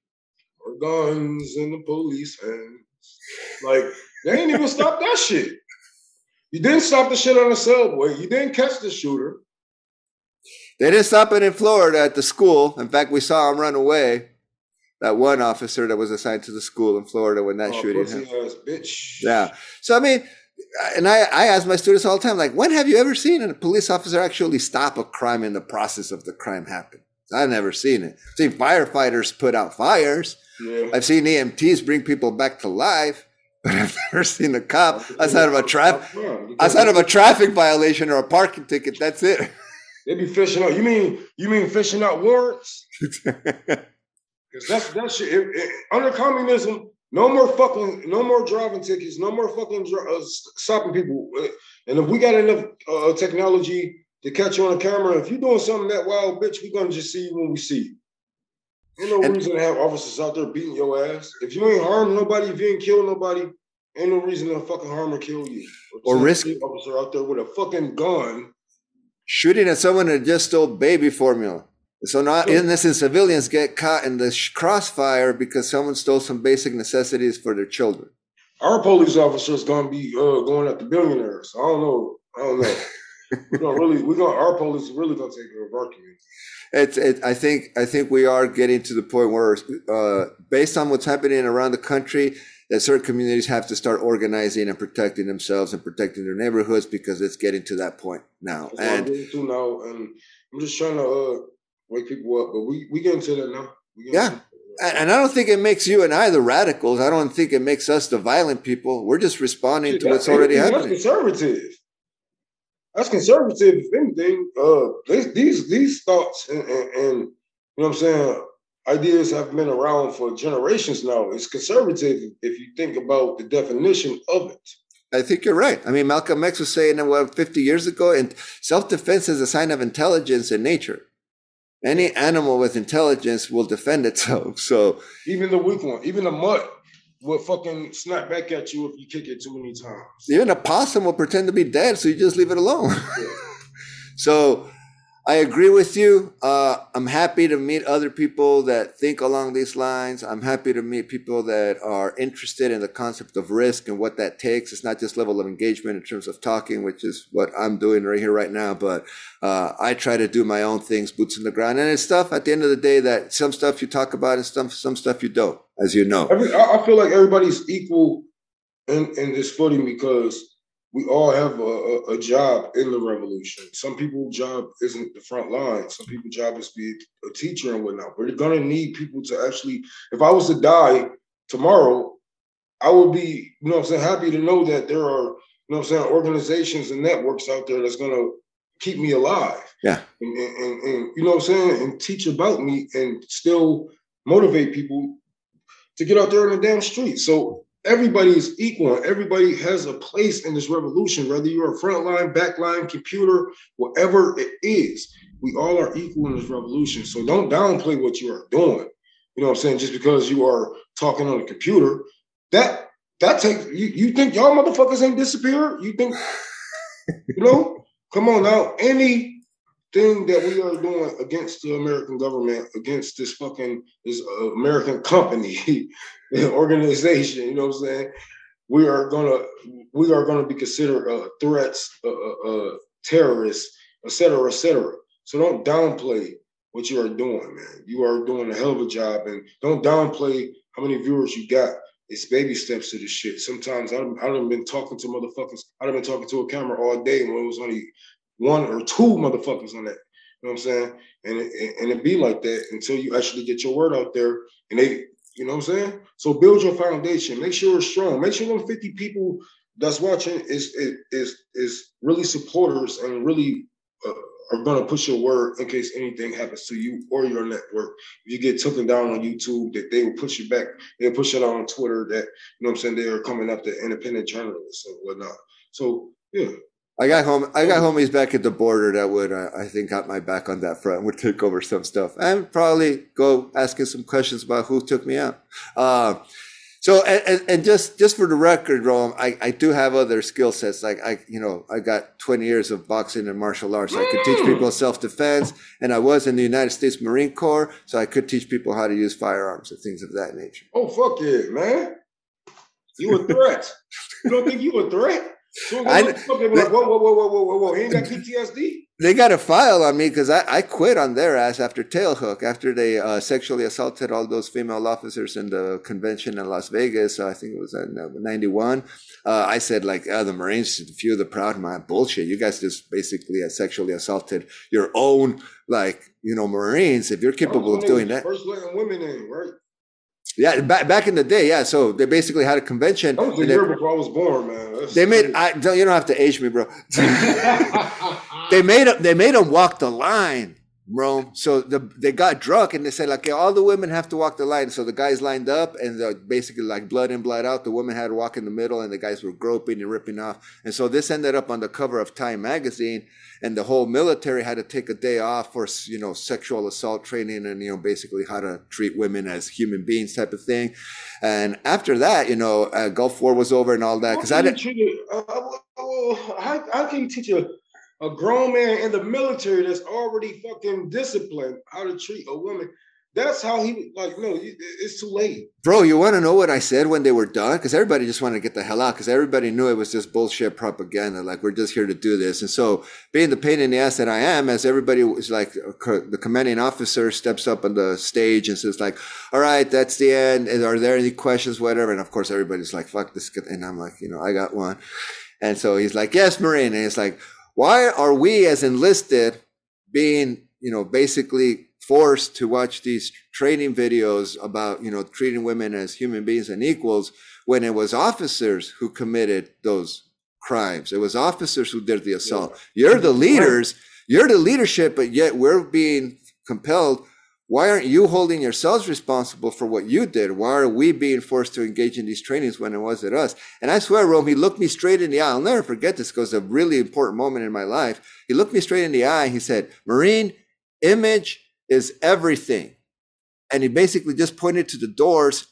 or guns in the police hands. Like they ain't even stop that shit. You didn't stop the shit on the subway. You didn't catch the shooter. They didn't stop it in Florida at the school. In fact, we saw him run away. That one officer that was assigned to the school in Florida when that oh, shooting happened. Yeah. So I mean, and I, I ask my students all the time, like, when have you ever seen a police officer actually stop a crime in the process of the crime happening? I've never seen it. I've seen firefighters put out fires. Yeah. I've seen EMTs bring people back to life, but I've never seen a cop outside of a traffic outside of a traffic violation or a parking ticket. That's it. They'd be fishing out. You mean you mean fishing out warrants? Because that's that shit. It, it, under communism, no more fucking, no more driving tickets, no more fucking uh, stopping people. And if we got enough uh, technology to catch you on a camera, if you're doing something that wild, bitch, we're gonna just see you when we see you. Ain't no and, reason to have officers out there beating your ass. If you ain't harmed nobody, if you ain't killed nobody, ain't no reason to fucking harm or kill you. Or, or risk officer out there with a fucking gun. Shooting at someone that just stole baby formula. So not innocent civilians get caught in the crossfire because someone stole some basic necessities for their children. Our police officers gonna be uh, going at the billionaires. I don't know. I don't know. we're gonna really, we're gonna our police really gonna take care of our community it's it, I think I think we are getting to the point where, uh, based on what's happening around the country, that certain communities have to start organizing and protecting themselves and protecting their neighborhoods because it's getting to that point now. And to now, and I'm just trying to uh, wake people up, but we we get into that now. Yeah. And I don't think it makes you and I the radicals. I don't think it makes us the violent people. We're just responding to what's already happening. conservative that's conservative, if anything. Uh, these these thoughts and, and, and, you know what I'm saying ideas have been around for generations now. It's conservative if you think about the definition of it. I think you're right. I mean, Malcolm X was saying what 50 years ago, and self-defense is a sign of intelligence in nature. Any animal with intelligence will defend itself. So even the weak one, even the mutt, will fucking snap back at you if you kick it too many times. Even a possum will pretend to be dead, so you just leave it alone. Yeah. so I agree with you. Uh, I'm happy to meet other people that think along these lines. I'm happy to meet people that are interested in the concept of risk and what that takes. It's not just level of engagement in terms of talking, which is what I'm doing right here, right now, but uh, I try to do my own things, boots in the ground. And it's stuff at the end of the day that some stuff you talk about and some, some stuff you don't, as you know. I, I feel like everybody's equal in, in this footing because we all have a, a, a, job in the revolution. Some people's job isn't the front line. Some people's job is to be a teacher and whatnot. But they're gonna need people to actually. If I was to die tomorrow, I would be, you know I'm saying, happy to know that there are, you know I'm saying, organizations and networks out there that's gonna keep me alive. Yeah. And, and, and, you know what I'm saying? And teach about me and still motivate people to get out there in the damn street. So everybody is equal. Everybody has a place in this revolution, whether you're a frontline, backline, computer, whatever it is. We all are equal in this revolution. So don't downplay what you are doing. You know what I'm saying? Just because you are talking on a computer, that that takes you, you think y'all motherfuckers ain't disappeared? You think you know? Come on now. Anything that we are doing against the American government, against this fucking this uh, American company, organization, you know what I'm saying? We are gonna we are gonna be considered uh, threats, uh, uh, uh terrorists, etc., etc. So don't downplay what you are doing, man. You are doing a hell of a job, and don't downplay how many viewers you got. It's baby steps to the shit. Sometimes I've, I've been talking to motherfuckers. I've been talking to a camera all day when it was only one or two motherfuckers on that. You know what I'm saying? And it, and it be like that until you actually get your word out there. And they, you know what I'm saying? So build your foundation. Make sure it's strong. Make sure them 50 people that's watching is is is really supporters and really uh, are going to push your word in case anything happens to you or your network. If you get taken down on YouTube, that they will push you back. They'll push it out on Twitter that, you know what I'm saying, they are coming up to independent journalists and whatnot. So, yeah. I got home. I got homies back at the border that would, uh, I think, got my back on that front. Would take over some stuff and probably go asking some questions about who took me out. Uh, so and, and just just for the record, Rome, I, I do have other skill sets. Like I, you know, I got 20 years of boxing and martial arts. So I could teach people self defense, and I was in the United States Marine Corps, so I could teach people how to use firearms and things of that nature. Oh fuck yeah, man! You a threat? you don't think you a threat? I, like, whoa, whoa, whoa, whoa, whoa, whoa! He ain't got PTSD they got a file on me because I, I quit on their ass after Tailhook, after they uh, sexually assaulted all those female officers in the convention in Las Vegas. So I think it was in uh, 91. Uh, I said, like, oh, the Marines, a few of the proud man, bullshit. You guys just basically sexually assaulted your own, like, you know, Marines. If you're capable of doing that. First letting women in, right? Yeah, back back in the day, yeah. So they basically had a convention. That was the year before I was born, man. That's they made. I don't. You don't have to age me, bro. they made them. They made them walk the line, Rome. So the, they got drunk and they said like, okay, all the women have to walk the line. So the guys lined up and they're basically like blood in, blood out. The women had to walk in the middle, and the guys were groping and ripping off. And so this ended up on the cover of Time magazine and the whole military had to take a day off for you know sexual assault training and you know basically how to treat women as human beings type of thing and after that you know uh, gulf war was over and all that because i didn't uh, uh, uh, how, how can you teach a a grown man in the military that's already fucking disciplined how to treat a woman that's how he like. No, it's too late, bro. You want to know what I said when they were done? Because everybody just wanted to get the hell out. Because everybody knew it was just bullshit propaganda. Like we're just here to do this. And so, being the pain in the ass that I am, as everybody was like, uh, the commanding officer steps up on the stage and says, like, "All right, that's the end. Are there any questions? Whatever." And of course, everybody's like, "Fuck this," and I'm like, you know, I got one. And so he's like, "Yes, Marine." And it's like, why are we as enlisted being, you know, basically forced to watch these training videos about, you know, treating women as human beings and equals when it was officers who committed those crimes. It was officers who did the assault. You're the leaders, you're the leadership, but yet we're being compelled. Why aren't you holding yourselves responsible for what you did? Why are we being forced to engage in these trainings when it wasn't us? And I swear, Rome, he looked me straight in the eye. I'll never forget this because it's a really important moment in my life. He looked me straight in the eye. He said, Marine, image is everything. And he basically just pointed to the doors,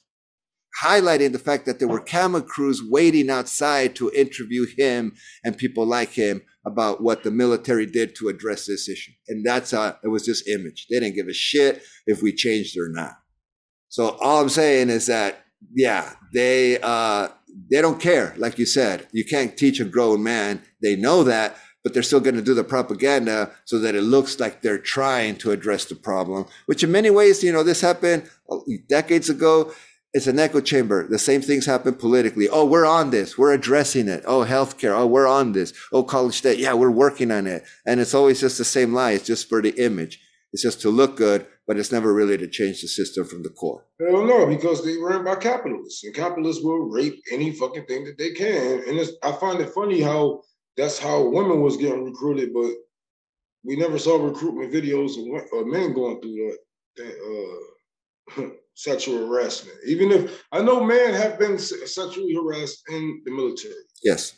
highlighting the fact that there were camera crews waiting outside to interview him and people like him about what the military did to address this issue. And that's uh, it was just image. They didn't give a shit if we changed or not. So all I'm saying is that, yeah, they uh, they don't care. Like you said, you can't teach a grown man. They know that, but they're still going to do the propaganda so that it looks like they're trying to address the problem, which in many ways, you know, this happened decades ago. It's an echo chamber. The same things happen politically. Oh, we're on this. We're addressing it. Oh, healthcare. Oh, we're on this. Oh, college debt. Yeah, we're working on it. And it's always just the same lie. It's just for the image. It's just to look good, but it's never really to change the system from the core. Hell no, because they ran by capitalists, and capitalists will rape any fucking thing that they can. And I find it funny how that's how women was getting recruited, but we never saw recruitment videos of, of men going through that, that uh, sexual harassment. Even if I know men have been sexually harassed in the military. Yes.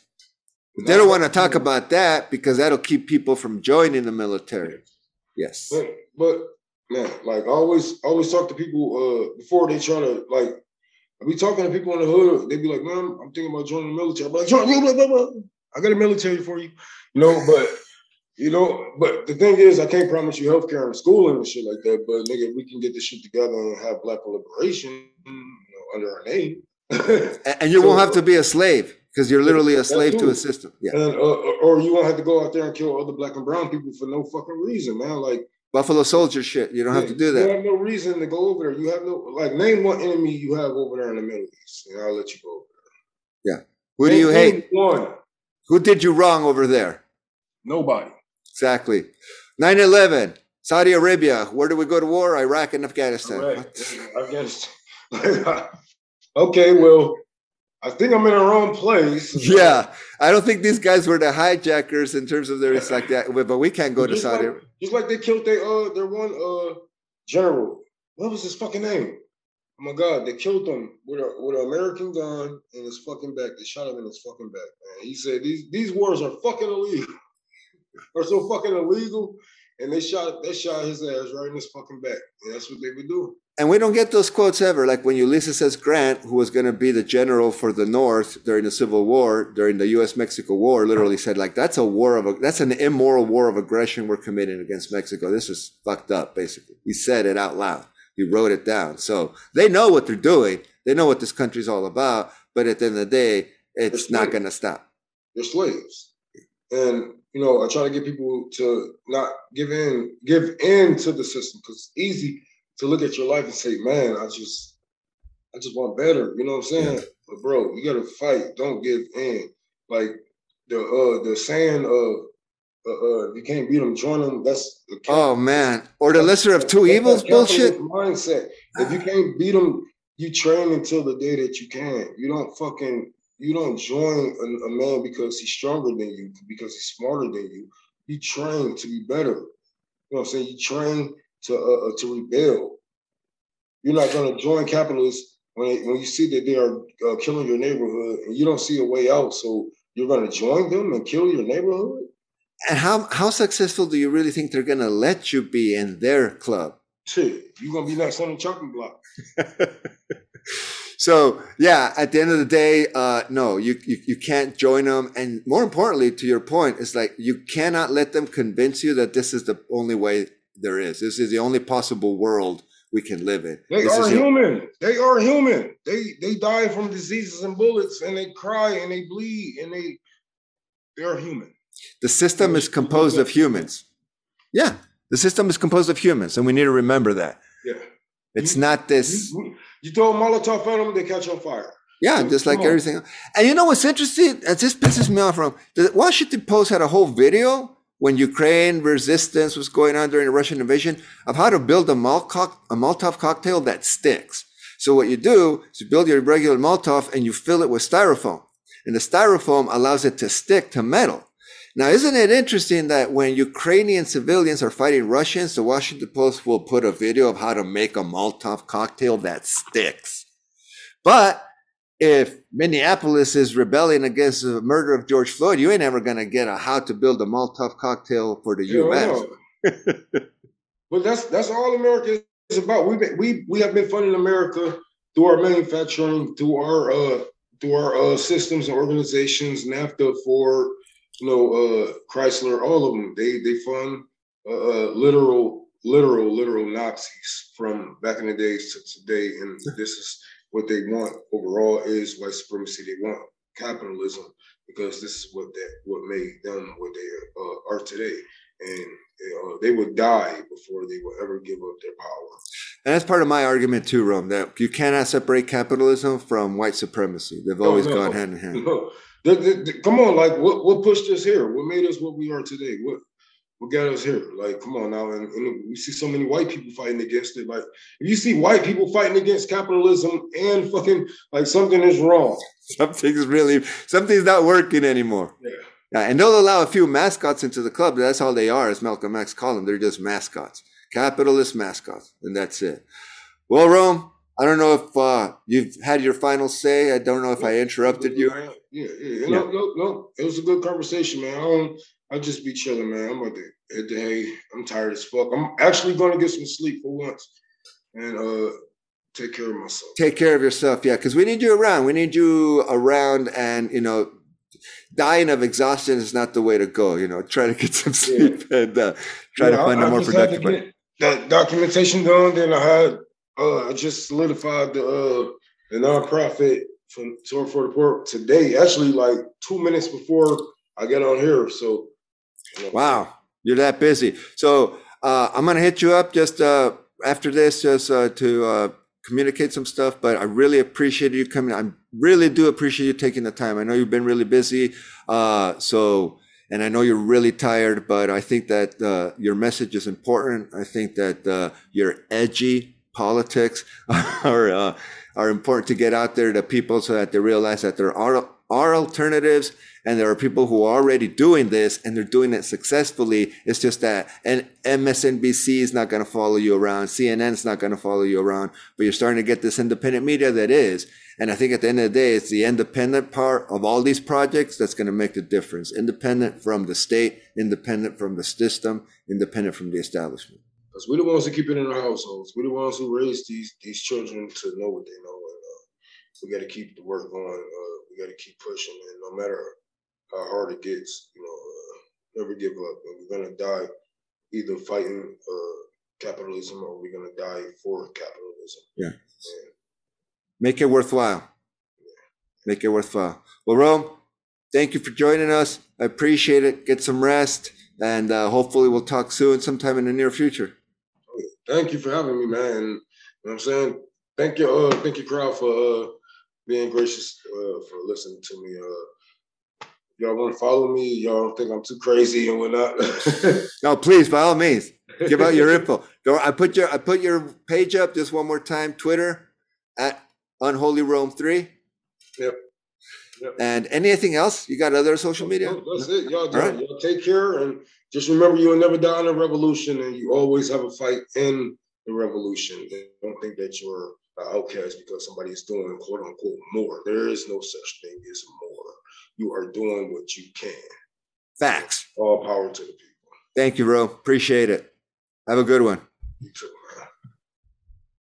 But they don't want to talk about that because that'll keep people from joining the military. Yes. But, but man, like I always always talk to people uh, before they try to like I be talking to people in the hood, they be like, man, I'm thinking about joining the military. I'm like, blah, blah, blah, blah. I got a military for you. You know, but you know, but the thing is, I can't promise you healthcare and schooling and shit like that. But nigga, we can get this shit together and have black liberation you know, under our name. and you so, won't have to be a slave because you're literally a slave to a system. Yeah. And, uh, or you won't have to go out there and kill other black and brown people for no fucking reason, man. Like Buffalo Soldier shit. You don't yeah, have to do that. You have no reason to go over there. You have no like name one enemy you have over there in the Middle East, and I'll let you go over there. Yeah. Who do you hate? One. Who did you wrong over there? Nobody. Exactly. 9 11, Saudi Arabia. Where do we go to war? Iraq and Afghanistan. Afghanistan. okay, well, I think I'm in the wrong place. Yeah, I don't think these guys were the hijackers in terms of their it's like that. But we can't go just to Saudi. Like, just like they killed their uh their one uh general. What was his fucking name? Oh my god, they killed him with a with an American gun in his fucking back. They shot him in his fucking back, man. He said these these wars are fucking illegal are so fucking illegal. And they shot they shot his ass right in his fucking back. And that's what they would do. And we don't get those quotes ever. Like when Ulysses S. Grant, who was going to be the general for the North during the Civil War, during the U.S. Mexico War, literally said, like, that's a war of, a, that's an immoral war of aggression we're committing against Mexico. This is fucked up, basically. He said it out loud. He wrote it down. So they know what they're doing. They know what this country's all about. But at the end of the day, it's not going to stop. They're slaves. And you know, I try to get people to not give in, give in to the system because it's easy to look at your life and say, man, I just, I just want better. You know what I'm saying? But bro, you gotta fight. Don't give in. Like the uh the saying of uh, uh, if you can't beat them, join them. That's the oh man, or the lesser of two evils bullshit mindset. If you can't beat them, you train until the day that you can. You don't fucking you don't join a, a, man because he's stronger than you, because he's smarter than you. You train to be better. You know what I'm saying? You train to uh, uh to rebel. You're not going to join capitalists when when you see that they are uh, killing your neighborhood and you don't see a way out. So you're going to join them and kill your neighborhood. And how how successful do you really think they're going to let you be in their club? Shit, you're going to be next on the chopping block. so yeah, at the end of the day, uh, no, you, you, you can't join them. And more importantly, to your point, it's like you cannot let them convince you that this is the only way there is. This is the only possible world we can live in. They this are human. They are human. They they die from diseases and bullets, and they cry and they bleed, and they they are human. The system is composed of humans. Yeah, the system is composed of humans, and we need to remember that. Yeah. It's you, not this. You, you throw a Molotov at them, they catch on fire. Yeah, so, just like everything. And you know what's interesting? And this pisses me off from the Washington Post had a whole video when Ukraine resistance was going on during the Russian invasion of how to build a, Molotov, a Molotov cocktail that sticks. So what you do is you build your regular Molotov and you fill it with styrofoam. And the styrofoam allows it to stick to metal. Now, isn't it interesting that when Ukrainian civilians are fighting Russians, the Washington Post will put a video of how to make a Molotov cocktail that sticks? But if Minneapolis is rebelling against the murder of George Floyd, you ain't ever going to get a how to build a Molotov cocktail for the U.S. but that's that's all America is about. We we we have been funding America through our manufacturing, through our uh, through our uh, systems and organizations, NAFTA, for you know, uh, Chrysler, all of them, they they fund uh, uh, literal, literal, literal Nazis from back in the days to today, and this is what they want overall is white supremacy. They want capitalism because this is what that what made them what they uh, are today, and uh, they would die before they would ever give up their power. And that's part of my argument too, Rome, that you cannot separate capitalism from white supremacy. They've always no, no, gone hand in hand. No. The, the, the, come on, like what what pushed us here? What made us what we are today? What what got us here. Like, come on now, and, and, we see so many white people fighting against it. Like, if you see white people fighting against capitalism and fucking like something is wrong. Something's really something's not working anymore. Yeah. Yeah, and they'll allow a few mascots into the club. That's all they are, as Malcolm X called them. They're just mascots, capitalist mascots, and that's it. Well, Rome, I don't know if uh, you've had your final say. I don't know if I interrupted you. Yeah, yeah, no, no, no. It was a good conversation, man. I don't, I'll just be chilling, man. I'm about to hit the hay. I'm tired as fuck. I'm actually going to get some sleep for once and uh, take care of myself. Take care of yourself, yeah, because we need you around. We need you around, and you know, dying of exhaustion is not the way to go. You know, try to get some sleep yeah. and uh, try yeah, to find I, a more productive way. That documentation done. Then I had uh, I just solidified the uh, the nonprofit from Tour for the Poor today. Actually, like two minutes before I get on here. So, you know. wow, you're that busy. So uh, I'm gonna hit you up just uh, after this, just uh, to uh, communicate some stuff. But I really appreciate you coming. I really do appreciate you taking the time. I know you've been really busy. Uh, so and I know you're really tired, but I think that uh, your message is important. I think that uh, your edgy politics are uh, are important to get out there to people so that they realize that there are are alternatives and there are people who are already doing this and they're doing it successfully. It's just that and MSNBC is not going to follow you around. CNN is not going to follow you around, but you're starting to get this independent media that is. And I think at the end of the day, it's the independent part of all these projects that's going to make the difference. Independent from the state, independent from the system, independent from the establishment. Because we're the ones who keep it in our households. We're the ones who raise these these children to know what they know. And uh, we got to keep the work going. Uh, we got to keep pushing. And no matter how hard it gets, you know, uh, never give up. And we're going to die either fighting uh, capitalism or we're going to die for capitalism. Yeah. And, Make it worthwhile. Make it worthwhile. Well, Rome, thank you for joining us. I appreciate it. Get some rest. And uh, hopefully we'll talk soon sometime in the near future thank you for having me, man. And, you know what I'm saying? Thank you, uh, thank you, crowd, for uh, being gracious uh, for listening to me. Uh, y'all want to follow me? Y'all don't think I'm too crazy and whatnot? no, please, by all means, give out your info. I put your I put your page up just one more time. Twitter at Unholy Rome Three. Yep. Yep. And anything else? You got other social media? No, that's it. Y'all, right. y'all take care and just remember you'll never die in a revolution and you always have a fight in the revolution. Don't think that you're an outcast because somebody is doing quote unquote more. There is no such thing as more. You are doing what you can. Facts. All power to the people. Thank you, bro. Appreciate it. Have a good one. You too, man.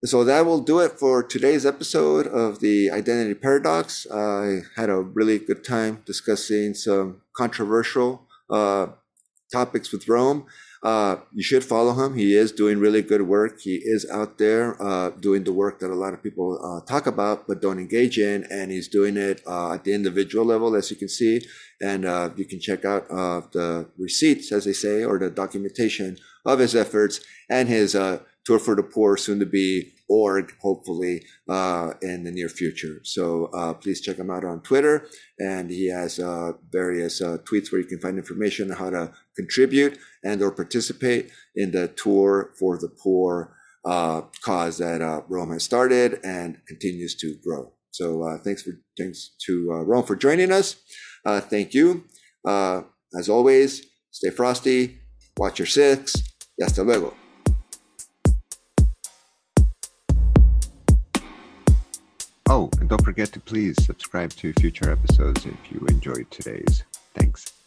So that will do it for today's episode of the Identity Paradox. I had a really good time discussing some controversial uh, topics with Rome. Uh, you should follow him. He is doing really good work. He is out there uh, doing the work that a lot of people uh, talk about but don't engage in, and he's doing it uh, at the individual level, as you can see. And uh, you can check out uh, the receipts, as they say, or the documentation of his efforts and his tour for the poor, soon to be org, hopefully, in the near future. So please check him out on Twitter. And he has various tweets where you can find information on how to contribute and or participate in the tour for the poor uh, cause that uh, Rome has started and continues to grow. So thanks for thanks to Rome for joining us. thank you. as always, stay frosty, watch your six, y hasta luego. Oh, and don't forget to please subscribe to future episodes if you enjoyed today's. Thanks.